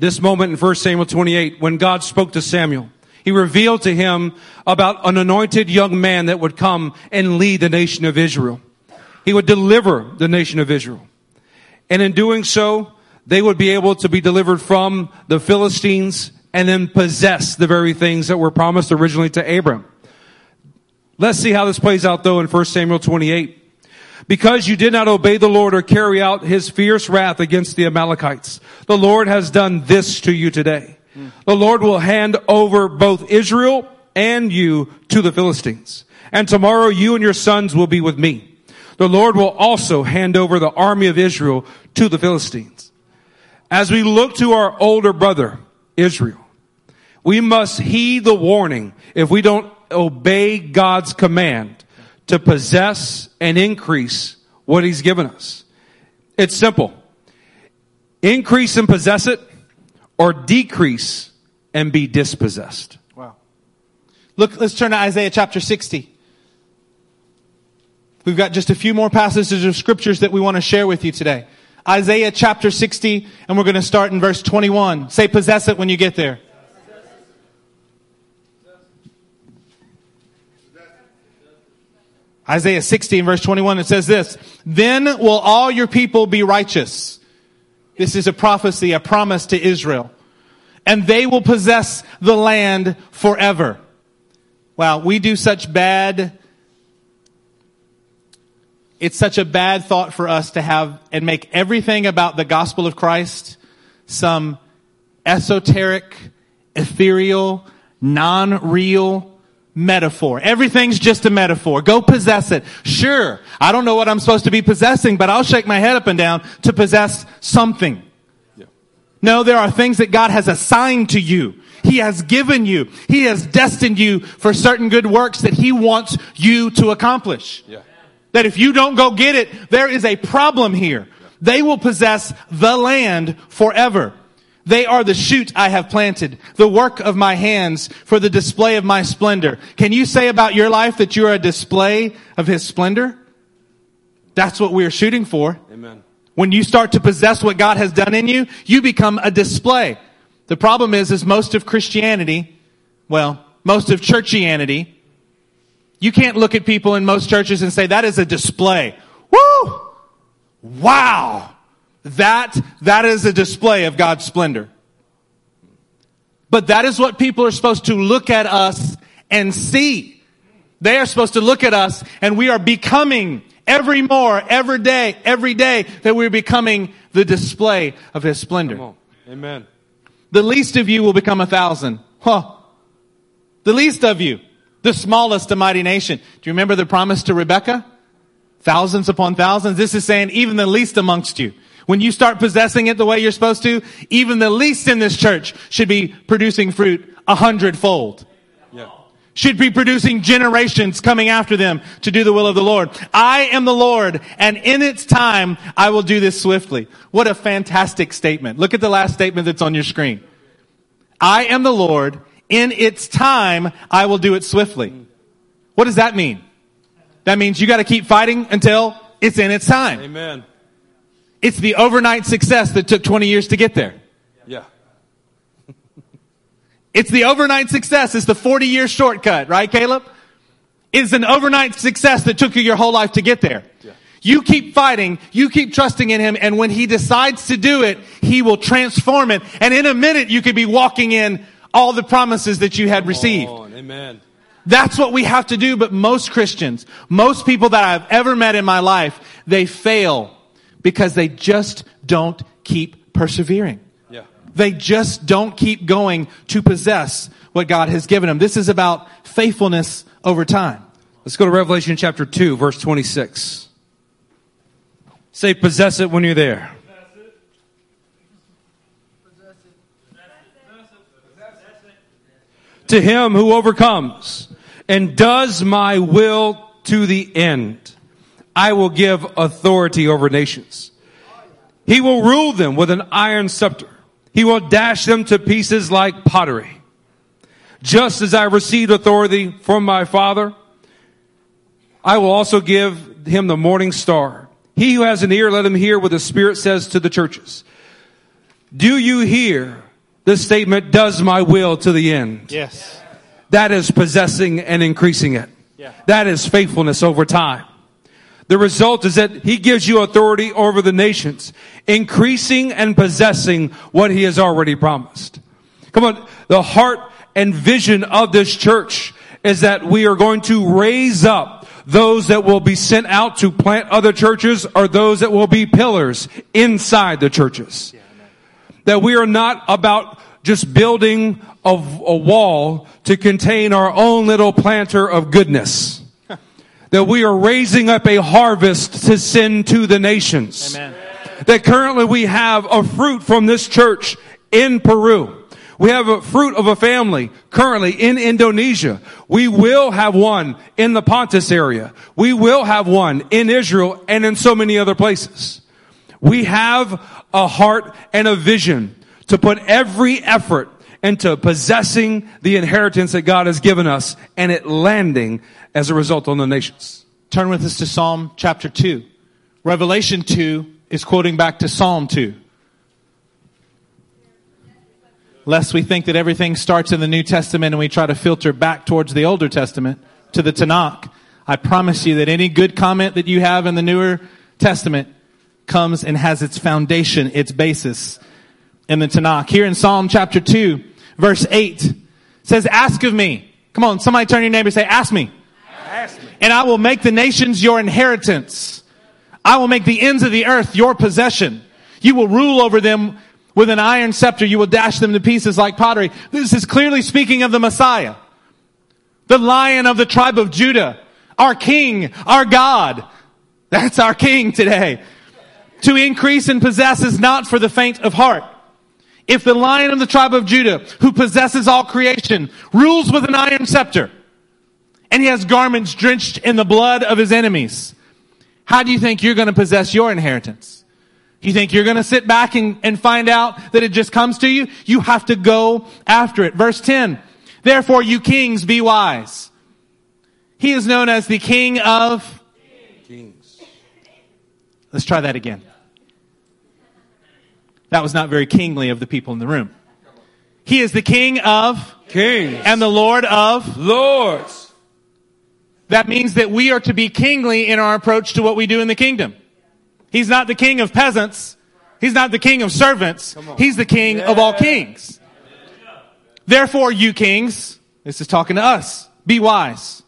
this moment in 1 Samuel 28 when God spoke to Samuel. He revealed to him about an anointed young man that would come and lead the nation of Israel. He would deliver the nation of Israel. And in doing so, they would be able to be delivered from the Philistines and then possess the very things that were promised originally to Abram. Let's see how this plays out though in 1 Samuel 28. Because you did not obey the Lord or carry out his fierce wrath against the Amalekites, the Lord has done this to you today. The Lord will hand over both Israel and you to the Philistines. And tomorrow you and your sons will be with me. The Lord will also hand over the army of Israel to the Philistines. As we look to our older brother, Israel, we must heed the warning if we don't obey God's command to possess and increase what he's given us. It's simple. Increase and possess it or decrease and be dispossessed. Wow. Look, let's turn to Isaiah chapter 60. We've got just a few more passages of scriptures that we want to share with you today. Isaiah chapter 60, and we're going to start in verse 21. Say possess it when you get there. Isaiah 60 verse 21, it says this, Then will all your people be righteous. This is a prophecy, a promise to Israel. And they will possess the land forever. Wow, we do such bad, it's such a bad thought for us to have and make everything about the gospel of Christ some esoteric, ethereal, non-real metaphor. Everything's just a metaphor. Go possess it. Sure, I don't know what I'm supposed to be possessing, but I'll shake my head up and down to possess something. No, there are things that God has assigned to you. He has given you. He has destined you for certain good works that He wants you to accomplish. Yeah. That if you don't go get it, there is a problem here. They will possess the land forever. They are the shoot I have planted, the work of my hands for the display of my splendor. Can you say about your life that you're a display of His splendor? That's what we're shooting for. Amen. When you start to possess what God has done in you, you become a display. The problem is, is most of Christianity, well, most of churchianity, you can't look at people in most churches and say, that is a display. Woo! Wow! That, that is a display of God's splendor. But that is what people are supposed to look at us and see. They are supposed to look at us and we are becoming every more, every day, every day that we're becoming the display of His splendor. Amen. The least of you will become a thousand. Huh. The least of you. The smallest a mighty nation. Do you remember the promise to Rebecca? Thousands upon thousands. This is saying even the least amongst you. When you start possessing it the way you're supposed to, even the least in this church should be producing fruit a hundredfold. Yeah. Should be producing generations coming after them to do the will of the Lord. I am the Lord, and in its time, I will do this swiftly. What a fantastic statement. Look at the last statement that's on your screen. I am the Lord, in its time, I will do it swiftly. What does that mean? That means you gotta keep fighting until it's in its time. Amen. It's the overnight success that took 20 years to get there. Yeah. It's the overnight success. It's the 40 year shortcut, right, Caleb? It's an overnight success that took you your whole life to get there. Yeah. You keep fighting, you keep trusting in Him, and when He decides to do it, He will transform it. And in a minute, you could be walking in all the promises that you had received. Come on. Amen. That's what we have to do, but most Christians, most people that I've ever met in my life, they fail because they just don't keep persevering. Yeah. They just don't keep going to possess what God has given them. This is about faithfulness over time. Let's go to Revelation chapter 2, verse 26. Say, possess it when you're there. To him who overcomes and does my will to the end, I will give authority over nations. He will rule them with an iron scepter. He will dash them to pieces like pottery. Just as I received authority from my Father, I will also give him the morning star. He who has an ear, let him hear what the Spirit says to the churches. Do you hear the statement, does my will to the end? Yes. That is possessing and increasing it. Yeah. That is faithfulness over time. The result is that he gives you authority over the nations, increasing and possessing what he has already promised. Come on. The heart and vision of this church is that we are going to raise up those that will be sent out to plant other churches or those that will be pillars inside the churches. That we are not about just building a, a wall to contain our own little planter of goodness. That we are raising up a harvest to send to the nations. Amen. That currently we have a fruit from this church in Peru. We have a fruit of a family currently in Indonesia. We will have one in the Pontus area. We will have one in Israel and in so many other places. We have a heart and a vision to put every effort into possessing the inheritance that God has given us and it landing as a result on the nations. Turn with us to Psalm chapter 2. Revelation 2 is quoting back to Psalm 2. Lest we think that everything starts in the New Testament and we try to filter back towards the Older Testament, to the Tanakh, I promise you that any good comment that you have in the Newer Testament comes and has its foundation, its basis in the Tanakh. Here in Psalm chapter 2, verse 8, says, Ask of me. Come on, somebody turn your neighbor and say, Ask me. Ask me. And I will make the nations your inheritance. I will make the ends of the earth your possession. You will rule over them with an iron scepter. You will dash them to pieces like pottery. This is clearly speaking of the Messiah. The lion of the tribe of Judah. Our king, our God. That's our king today. To increase and possess is not for the faint of heart. If the lion of the tribe of Judah, who possesses all creation, rules with an iron scepter, and he has garments drenched in the blood of his enemies, how do you think you're going to possess your inheritance? You think you're going to sit back and, and find out that it just comes to you? You have to go after it. Verse 10. Therefore, you kings, be wise. He is known as the king of Kings. Let's try that again. That was not very kingly of the people in the room. He is the king of Kings. and the Lord of. Lords. That means that we are to be kingly in our approach to what we do in the kingdom. He's not the king of peasants. He's not the king of servants. He's the king of all kings. Therefore, you kings, this is talking to us, be wise.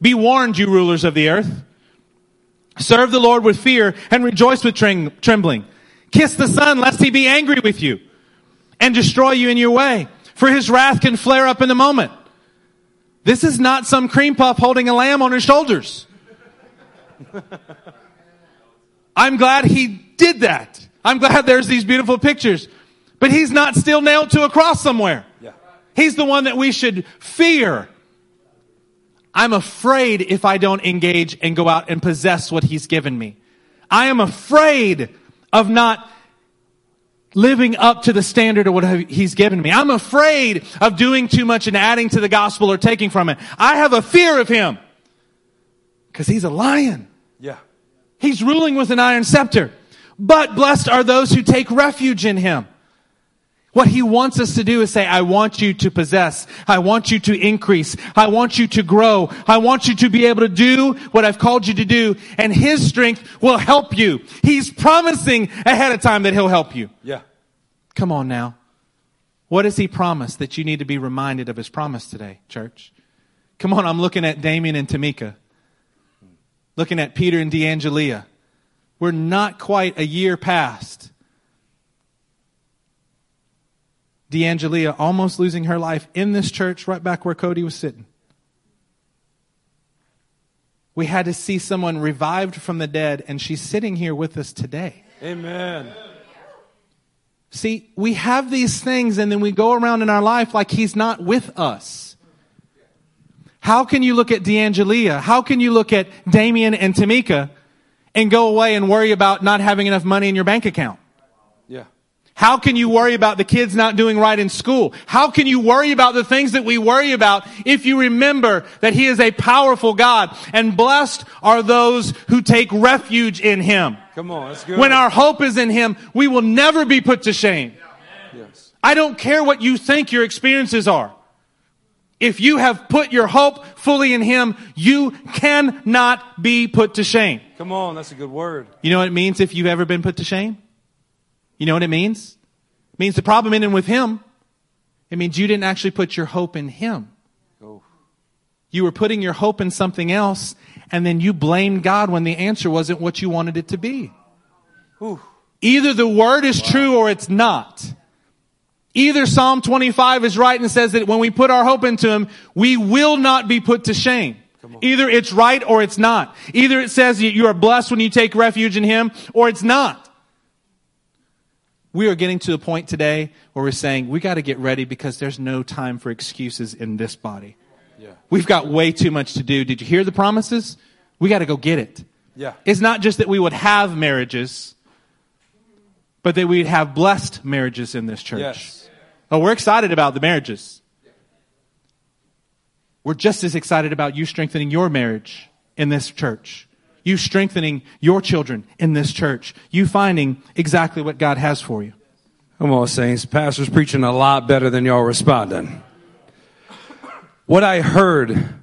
Be warned, you rulers of the earth. Serve the Lord with fear and rejoice with trem- trembling. Kiss the Son lest he be angry with you and destroy you in your way. For his wrath can flare up in a moment. This is not some cream puff holding a lamb on his shoulders. I'm glad he did that. I'm glad there's these beautiful pictures. But he's not still nailed to a cross somewhere. Yeah. He's the one that we should fear. I'm afraid if I don't engage and go out and possess what he's given me. I am afraid of not living up to the standard of what he's given me. I'm afraid of doing too much and adding to the gospel or taking from it. I have a fear of him because he's a lion. Yeah. He's ruling with an iron scepter. But blessed are those who take refuge in him. What he wants us to do is say, I want you to possess. I want you to increase. I want you to grow. I want you to be able to do what I've called you to do. And his strength will help you. He's promising ahead of time that he'll help you. Yeah. Come on now. What does he promise that you need to be reminded of his promise today, church? Come on, I'm looking at Damien and Tamika. Looking at Peter and D'Angelia. We're not quite a year past. D'Angelia almost losing her life in this church right back where Cody was sitting. We had to see someone revived from the dead, and she's sitting here with us today. Amen. See, we have these things and then we go around in our life like he's not with us. How can you look at D'Angelia? How can you look at Damien and Tamika and go away and worry about not having enough money in your bank account? How can you worry about the kids not doing right in school? How can you worry about the things that we worry about if you remember that He is a powerful God and blessed are those who take refuge in Him? Come on, that's good. When our hope is in Him, we will never be put to shame. yes. I don't care what you think your experiences are. If you have put your hope fully in Him, you cannot be put to shame. Come on, that's a good word. You know what it means if you've ever been put to shame? You know what it means? It means the problem isn't with Him. It means you didn't actually put your hope in Him. Oh. You were putting your hope in something else, and then you blamed God when the answer wasn't what you wanted it to be. Whew. Either the word is true or it's not. Either Psalm 25 is right and says that when we put our hope into Him, we will not be put to shame. Either it's right or it's not. Either it says you are blessed when you take refuge in Him or it's not. We are getting to the point today where we're saying we got to get ready because there's no time for excuses in this body. We've got way too much to do. Did you hear the promises? We got to go get it. Yeah. It's not just that we would have marriages, but that we'd have blessed marriages in this church. Yes. Oh, we're excited about the marriages. We're just as excited about you strengthening your marriage in this church. You strengthening your children in this church. You finding exactly what God has for you. Come on, saints. Pastor's preaching a lot better than y'all responding. What I heard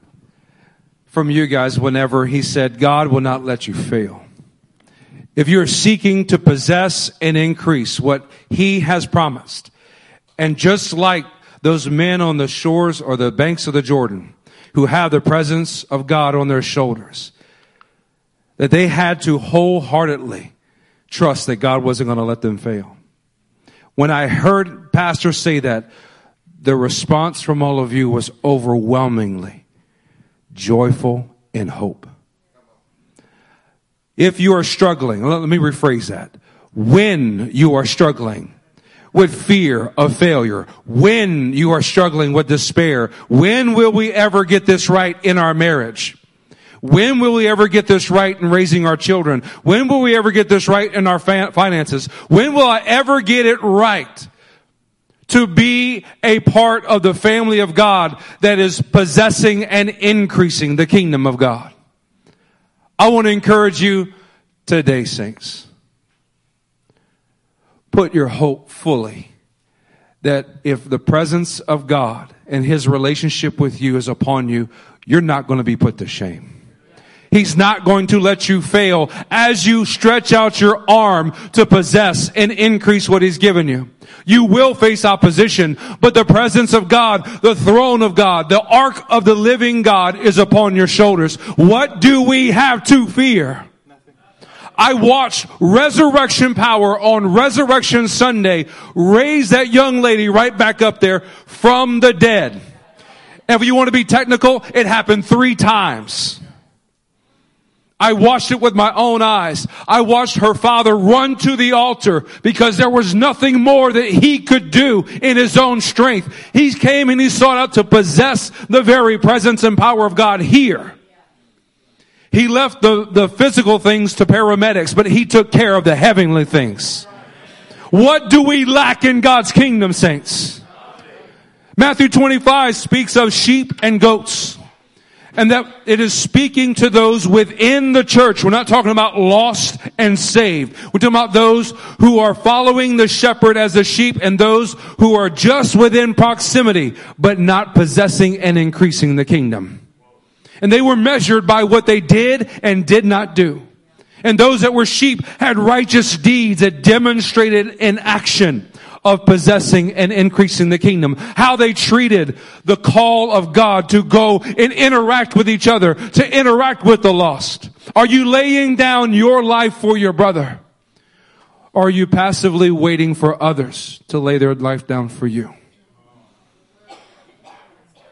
from you guys whenever he said, God will not let you fail. If you're seeking to possess and increase what he has promised, and just like those men on the shores or the banks of the Jordan who have the presence of God on their shoulders, that they had to wholeheartedly trust that God wasn't going to let them fail. When I heard pastors say that, the response from all of you was overwhelmingly joyful in hope. If you are struggling, let let me rephrase that. When you are struggling with fear of failure, when you are struggling with despair, when will we ever get this right in our marriage? When will we ever get this right in raising our children? When will we ever get this right in our finances? When will I ever get it right to be a part of the family of God that is possessing and increasing the kingdom of God? I want to encourage you today, saints. Put your hope fully that if the presence of God and His relationship with you is upon you, you're not going to be put to shame. He's not going to let you fail as you stretch out your arm to possess and increase what He's given you. You will face opposition, but the presence of God, the throne of God, the ark of the living God is upon your shoulders. What do we have to fear? I watched Resurrection Power on Resurrection Sunday raise that young lady right back up there from the dead. And if you want to be technical, it happened three times. I watched it with my own eyes. I watched her father run to the altar because there was nothing more that he could do in his own strength. He came and he sought out to possess the very presence and power of God here. He left the, the physical things to paramedics, but he took care of the heavenly things. What do we lack in God's kingdom, saints? Matthew 25 speaks of sheep and goats. And that it is speaking to those within the church. We're not talking about lost and saved. We're talking about those who are following the shepherd as the sheep and those who are just within proximity, but not possessing and increasing the kingdom. And they were measured by what they did and did not do. And those that were sheep had righteous deeds that demonstrated in action of possessing and increasing the kingdom. How they treated the call of God to go and interact with each other, to interact with the lost. Are you laying down your life for your brother? Or are you passively waiting for others to lay their life down for you?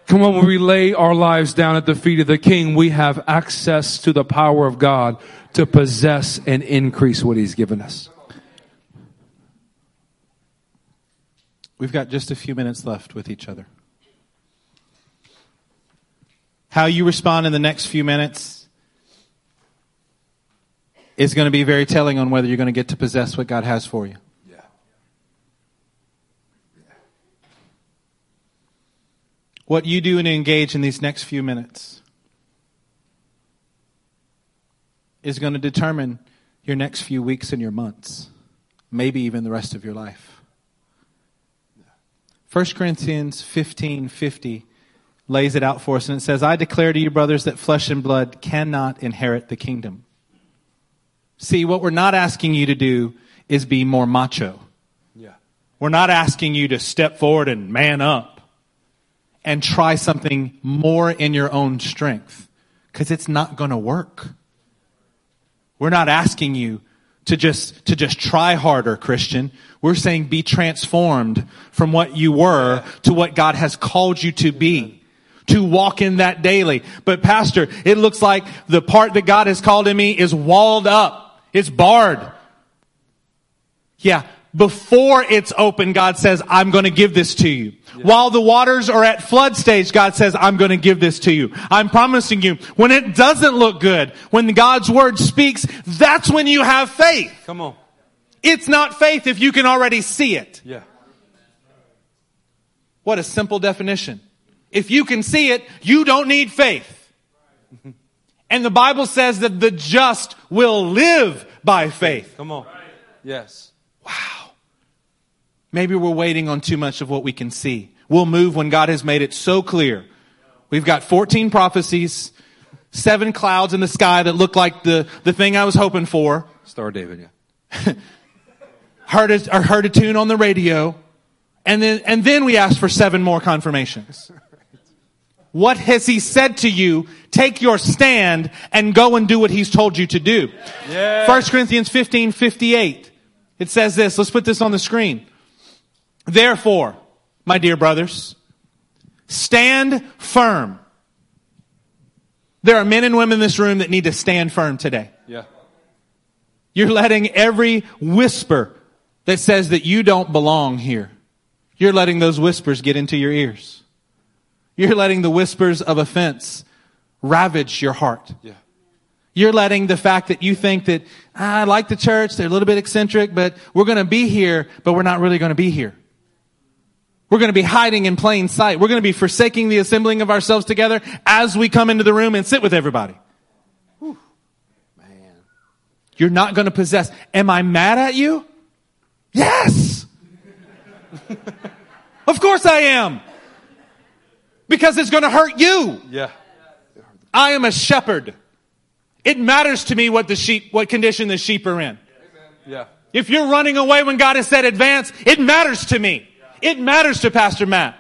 Come on, when we lay our lives down at the feet of the King, we have access to the power of God to possess and increase what He's given us. We've got just a few minutes left with each other. How you respond in the next few minutes is going to be very telling on whether you're going to get to possess what God has for you. Yeah. What you do and engage in these next few minutes is going to determine your next few weeks and your months, maybe even the rest of your life. 1 Corinthians 15 50 lays it out for us, and it says, I declare to you, brothers, that flesh and blood cannot inherit the kingdom. See, what we're not asking you to do is be more macho. Yeah. We're not asking you to step forward and man up and try something more in your own strength because it's not going to work. We're not asking you to just, to just try harder, Christian. We're saying be transformed from what you were to what God has called you to be. To walk in that daily. But pastor, it looks like the part that God has called in me is walled up. It's barred. Yeah. Before it's open, God says, I'm going to give this to you. While the waters are at flood stage, God says, I'm going to give this to you. I'm promising you, when it doesn't look good, when God's word speaks, that's when you have faith. Come on. It's not faith if you can already see it. Yeah. What a simple definition. If you can see it, you don't need faith. And the Bible says that the just will live by faith. Come on. Yes. Wow. Maybe we're waiting on too much of what we can see. We'll move when God has made it so clear. We've got 14 prophecies, seven clouds in the sky that look like the, the thing I was hoping for. Star David, yeah. Heard a, or heard a tune on the radio. And then, and then we asked for seven more confirmations. What has he said to you? Take your stand and go and do what he's told you to do. Yeah. 1 Corinthians 15, 58. It says this. Let's put this on the screen. Therefore, my dear brothers, stand firm. There are men and women in this room that need to stand firm today. Yeah. You're letting every whisper that says that you don't belong here. You're letting those whispers get into your ears. You're letting the whispers of offense ravage your heart. Yeah. You're letting the fact that you think that, ah, I like the church, they're a little bit eccentric, but we're going to be here, but we're not really going to be here. We're going to be hiding in plain sight. We're going to be forsaking the assembling of ourselves together as we come into the room and sit with everybody. Man. You're not going to possess. Am I mad at you? Yes. of course I am. Because it's going to hurt you. Yeah. I am a shepherd. It matters to me what the sheep, what condition the sheep are in. Yeah. If you're running away when God has said advance, it matters to me. It matters to Pastor Matt.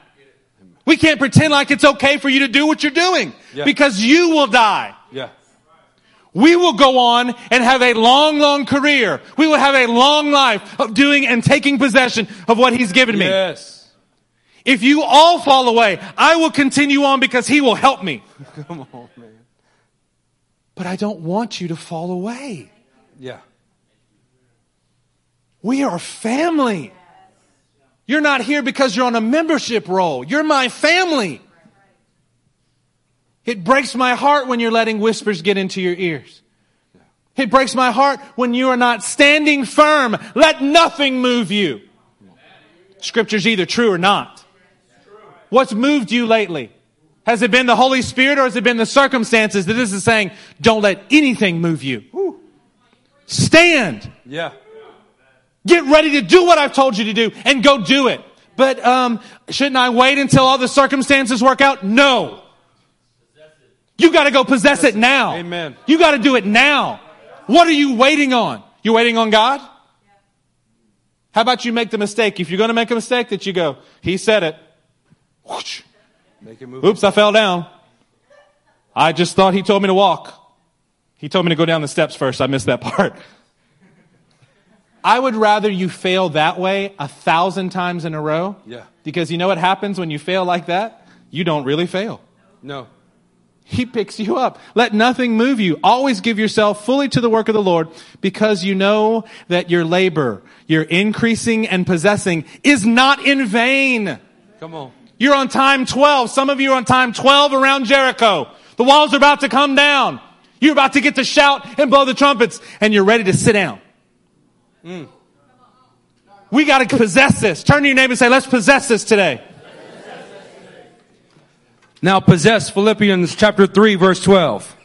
We can't pretend like it's okay for you to do what you're doing Yeah. because you will die. Yeah. We will go on and have a long, long career. We will have a long life of doing and taking possession of what He's given me. Yes. If you all fall away, I will continue on because He will help me. Come on, man. But I don't want you to fall away. Yeah. We are family. You're not here because you're on a membership roll. You're my family. It breaks my heart when you're letting whispers get into your ears. It breaks my heart when you are not standing firm. Let nothing move you. Scripture's either true or not. What's moved you lately? Has it been the Holy Spirit or has it been the circumstances that this is saying, don't let anything move you? Stand. Yeah. Get ready to do what I've told you to do and go do it. But um, shouldn't I wait until all the circumstances work out? No. You got to go possess it now. Amen. You got to do it now. What are you waiting on? You waiting on God? How about you make the mistake? If you're going to make a mistake, that you go, He said it. Whoosh. Make it move. Oops, I fell down. I just thought He told me to walk. He told me to go down the steps first. I missed that part. I would rather you fail that way a thousand times in a row. Yeah. Because you know what happens when you fail like that? You don't really fail. No. He picks you up. Let nothing move you. Always give yourself fully to the work of the Lord because you know that your labor, your increasing and possessing is not in vain. Come on. You're on time 12. Some of you are on time 12 around Jericho. The walls are about to come down. You're about to get to shout and blow the trumpets and you're ready to sit down. Mm. We got to possess this. Turn to your neighbor and say, let's possess this today. Now possess Philippians chapter 3 verse 12.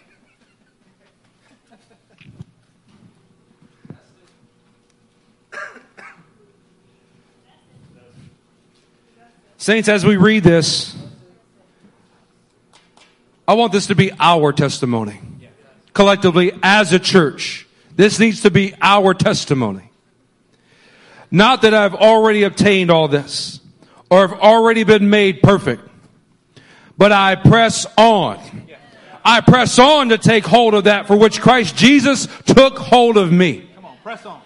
Saints, as we read this, I want this to be our testimony. Collectively, as a church, this needs to be our testimony. Not that I've already obtained all this, or have already been made perfect but I press on. I press on to take hold of that for which Christ Jesus took hold of me. Come on, Press on.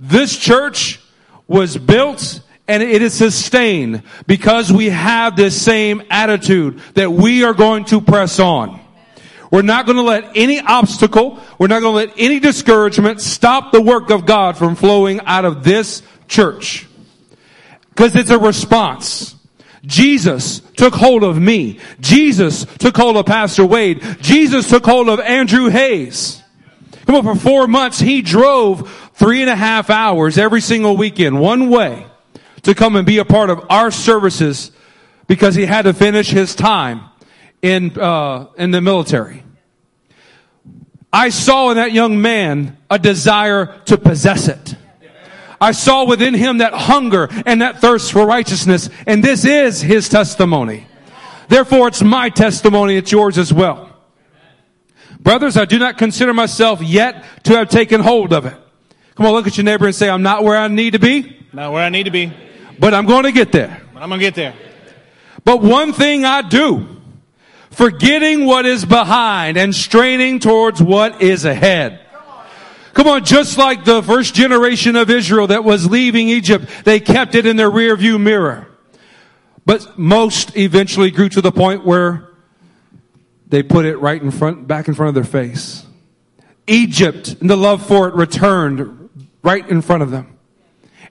This church was built and it is sustained because we have this same attitude that we are going to press on. We're not going to let any obstacle, we're not going to let any discouragement stop the work of God from flowing out of this church. Because it's a response. Jesus took hold of me. Jesus took hold of Pastor Wade. Jesus took hold of Andrew Hayes. Come on, for four months, he drove three and a half hours every single weekend, one way, to come and be a part of our services because he had to finish his time in, uh, in the military. I saw in that young man a desire to possess it. I saw within him that hunger and that thirst for righteousness, and this is his testimony. Therefore, it's my testimony, it's yours as well. Brothers, I do not consider myself yet to have taken hold of it. Come on, look at your neighbor and say, I'm not where I need to be, Not where I need to be. but I'm going to get there. I'm gonna get there. But one thing I do, forgetting what is behind and straining towards what is ahead. Come on, just like the first generation of Israel that was leaving Egypt, they kept it in their rear view mirror. But most eventually grew to the point where they put it right in front, back in front of their face. Egypt and the love for it returned right in front of them.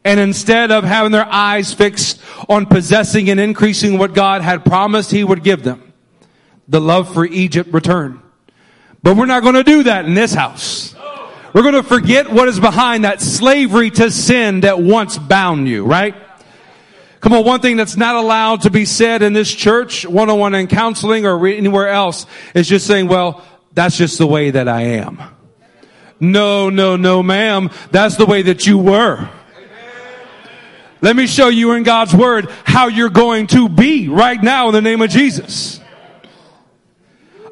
And instead of having their eyes fixed on possessing and increasing what God had promised He would give them, the love for Egypt return. But we're not going to do that in this house. We're going to forget what is behind that slavery to sin that once bound you, right? Come on, one thing that's not allowed to be said in this church, one-on-one in counseling or anywhere else, is just saying, well, that's just the way that I am. No, no, no, ma'am. That's the way that you were. Let me show you in God's word how you're going to be right now in the name of Jesus.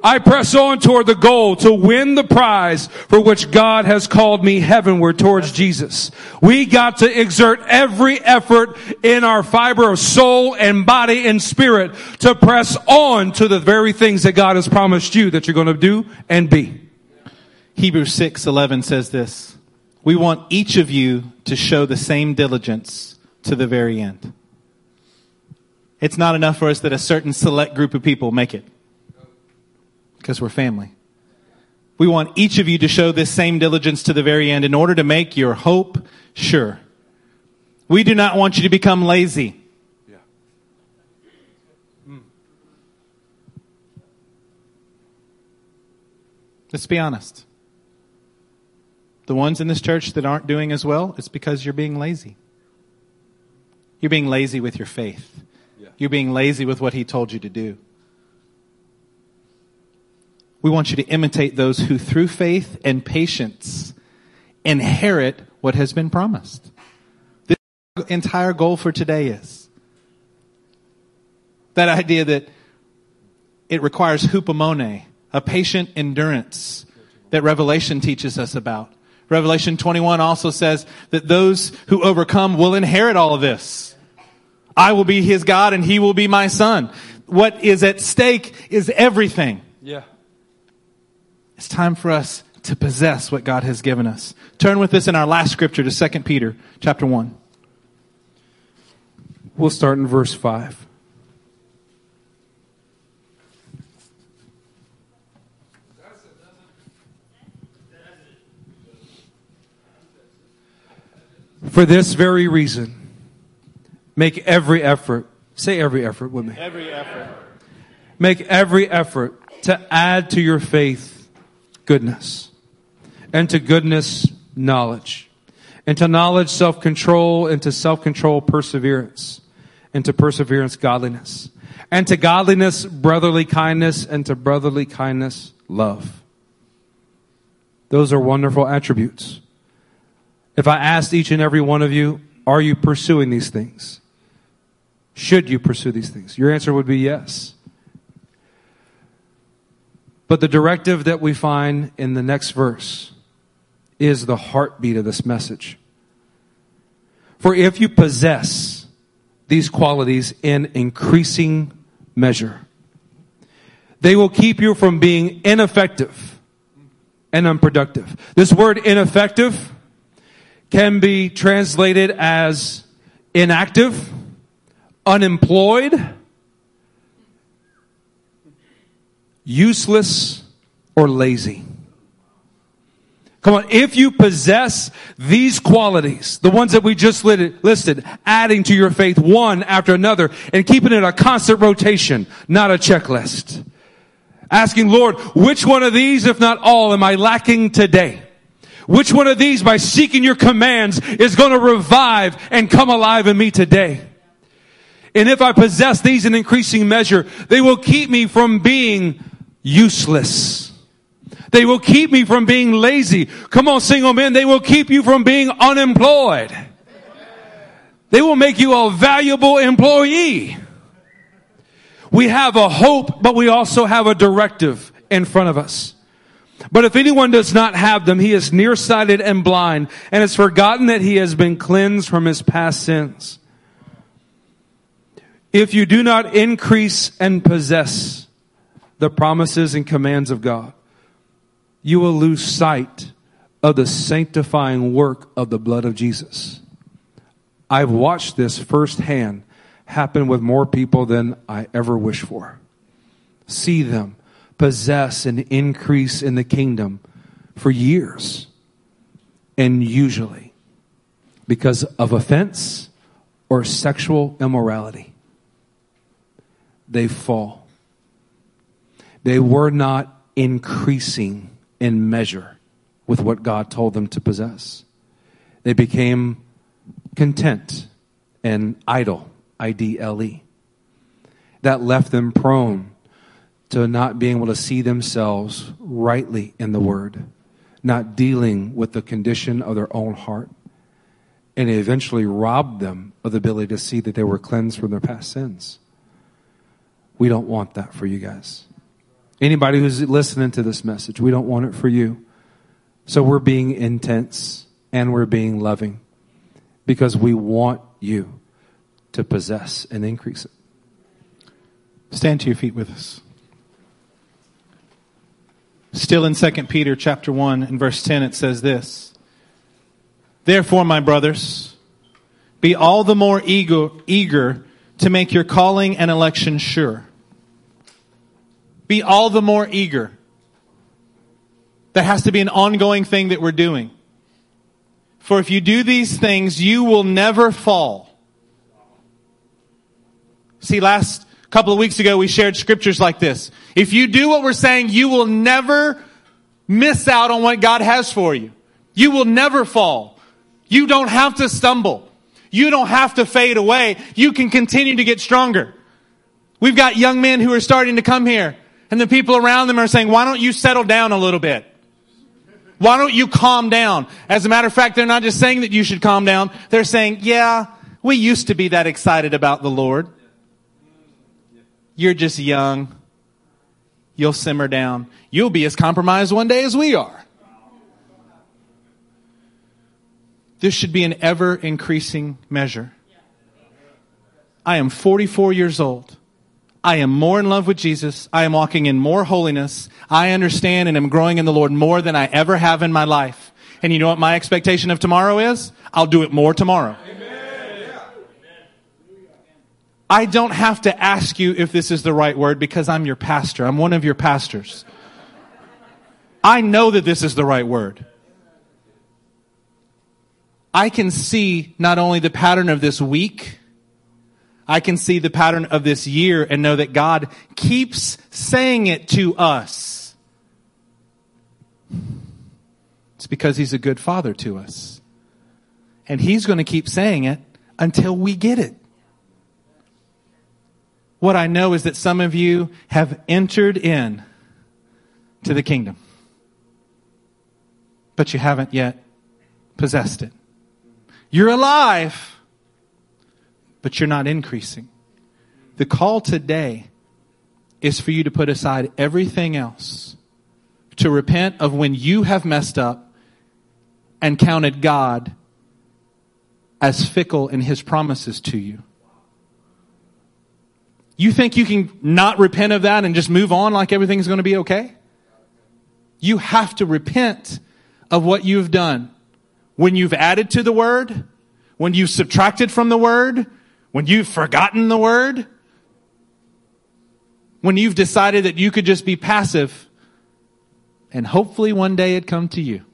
I press on toward the goal to win the prize for which God has called me heavenward towards Jesus. We got to exert every effort in our fiber of soul and body and spirit to press on to the very things that God has promised you that you're going to do and be. Hebrews 6:11 says this. We want each of you to show the same diligence to the very end. It's not enough for us that a certain select group of people make it. Because we're family. We want each of you to show this same diligence to the very end in order to make your hope sure. We do not want you to become lazy. Yeah. Let's be honest. The ones in this church that aren't doing as well, it's because you're being lazy. You're being lazy with your faith. You're being lazy with what he told you to do. We want you to imitate those who through faith and patience inherit what has been promised. The entire goal for today is that idea that it requires hupomone, a patient endurance that Revelation teaches us about. Revelation 21 also says that those who overcome will inherit all of this. I will be his God and he will be my son. What is at stake is everything. Yeah. It's time for us to possess what God has given us. Turn with us in our last scripture to 2 Peter chapter 1. We'll start in verse 5. For this very reason, make every effort, say every effort with me. Every effort. Make every effort to add to your faith goodness, and to goodness, knowledge, and to knowledge, self control, and to self control, perseverance, and to perseverance, godliness, and to godliness, brotherly kindness, and to brotherly kindness, love. Those are wonderful attributes. If I asked each and every one of you, are you pursuing these things? Should you pursue these things? Your answer would be yes. But the directive that we find in the next verse is the heartbeat of this message. For if you possess these qualities in increasing measure, they will keep you from being ineffective and unproductive. This word ineffective can be translated as inactive, unemployed, useless, or lazy. Come on, if you possess these qualities, the ones that we just listed, adding to your faith one after another and keeping it a constant rotation, not a checklist. Asking, Lord, which one of these, if not all, am I lacking today? Which one of these, by seeking your commands, is going to revive and come alive in me today? And if I possess these in increasing measure, they will keep me from being useless. They will keep me from being lazy. Come on, single men, they will keep you from being unemployed. They will make you a valuable employee. We have a hope, but we also have a directive in front of us. But if anyone does not have them, he is nearsighted and blind and has forgotten that he has been cleansed from his past sins. If you do not increase and possess the promises and commands of God, you will lose sight of the sanctifying work of the blood of Jesus. I've watched this firsthand happen with more people than I ever wish for. See them possess and increase in the kingdom for years. And usually because of offense or sexual immorality, they fall. They were not increasing in measure with what God told them to possess. They became content and idle, I D L E. That left them prone to not being able to see themselves rightly in the Word, not dealing with the condition of their own heart. And it eventually robbed them of the ability to see that they were cleansed from their past sins. We don't want that for you guys. Anybody who's listening to this message, we don't want it for you. So we're being intense and we're being loving because we want you to possess and increase it. Stand to your feet with us. Still in 2 Peter chapter 1 and verse 10 it says this. Therefore, my brothers, be all the more eager, eager to make your calling and election sure. Be all the more eager. That has to be an ongoing thing that we're doing. For if you do these things, you will never fall. See, last couple of weeks ago, we shared scriptures like this. If you do what we're saying, you will never miss out on what God has for you. You will never fall. You don't have to stumble. You don't have to fade away. You can continue to get stronger. We've got young men who are starting to come here and the people around them are saying, why don't you settle down a little bit? Why don't you calm down? As a matter of fact, they're not just saying that you should calm down. They're saying, yeah, we used to be that excited about the Lord. You're just young. You'll simmer down. You'll be as compromised one day as we are. This should be an ever increasing measure. I am 44 years old. I am more in love with Jesus. I am walking in more holiness. I understand and am growing in the Lord more than I ever have in my life. And you know what my expectation of tomorrow is? I'll do it more tomorrow. I don't have to ask you if this is the right word because I'm your pastor. I'm one of your pastors. I know that this is the right word. I can see not only the pattern of this week, I can see the pattern of this year and know that God keeps saying it to us. It's because He's a good Father to us. And He's going to keep saying it until we get it. What I know is that some of you have entered in to the kingdom, but you haven't yet possessed it. You're alive, but you're not increasing. The call today is for you to put aside everything else, to repent of when you have messed up and counted God as fickle in his promises to you. You think you can not repent of that and just move on like everything's going to be okay? You have to repent of what you've done when you've added to the word, when you've subtracted from the word, when you've forgotten the word, when you've decided that you could just be passive and hopefully one day it'd come to you.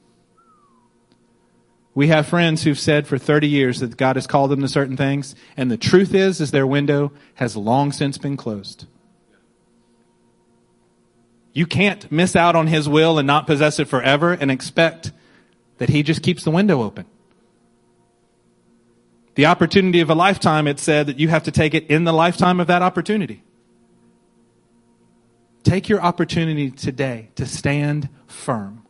We have friends who've said for 30 years that God has called them to certain things, and the truth is, is their window has long since been closed. You can't miss out on His will and not possess it forever and expect that He just keeps the window open. The opportunity of a lifetime, it said that you have to take it in the lifetime of that opportunity. Take your opportunity today to stand firm.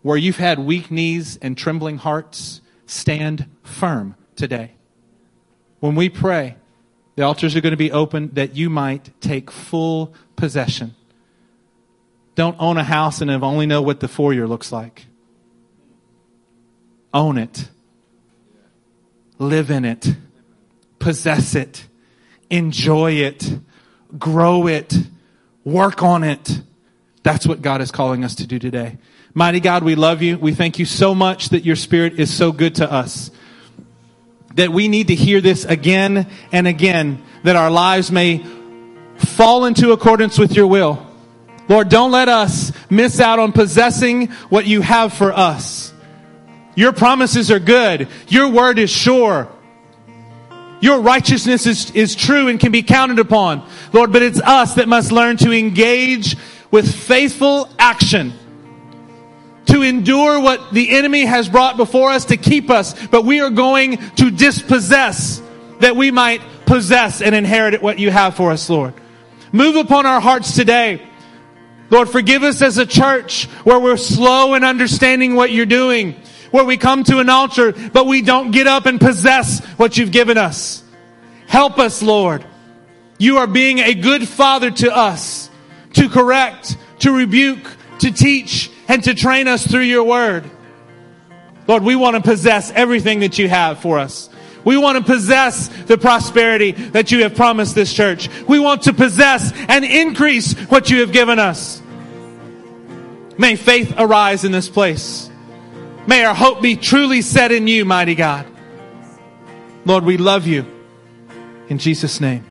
Where you've had weak knees and trembling hearts, stand firm today. When we pray, the altars are going to be open that you might take full possession. Don't own a house and only know what the foyer looks like. Own it. Live in it. Possess it. Enjoy it. Grow it. Work on it. That's what God is calling us to do today. Mighty God, we love you. We thank you so much that your spirit is so good to us. That we need to hear this again and again, that our lives may fall into accordance with your will. Lord, don't let us miss out on possessing what you have for us. Your promises are good. Your word is sure. Your righteousness is, is true and can be counted upon. Lord, but it's us that must learn to engage with faithful action to endure what the enemy has brought before us to keep us, but we are going to dispossess that we might possess and inherit what you have for us, Lord. Move upon our hearts today. Lord, forgive us as a church where we're slow in understanding what you're doing, where we come to an altar, but we don't get up and possess what you've given us. Help us, Lord. You are being a good father to us to correct, to rebuke, to teach, and to train us through your word. Lord, we want to possess everything that you have for us. We want to possess the prosperity that you have promised this church. We want to possess and increase what you have given us. May faith arise in this place. May our hope be truly set in you, mighty God. Lord, we love you. In Jesus' name.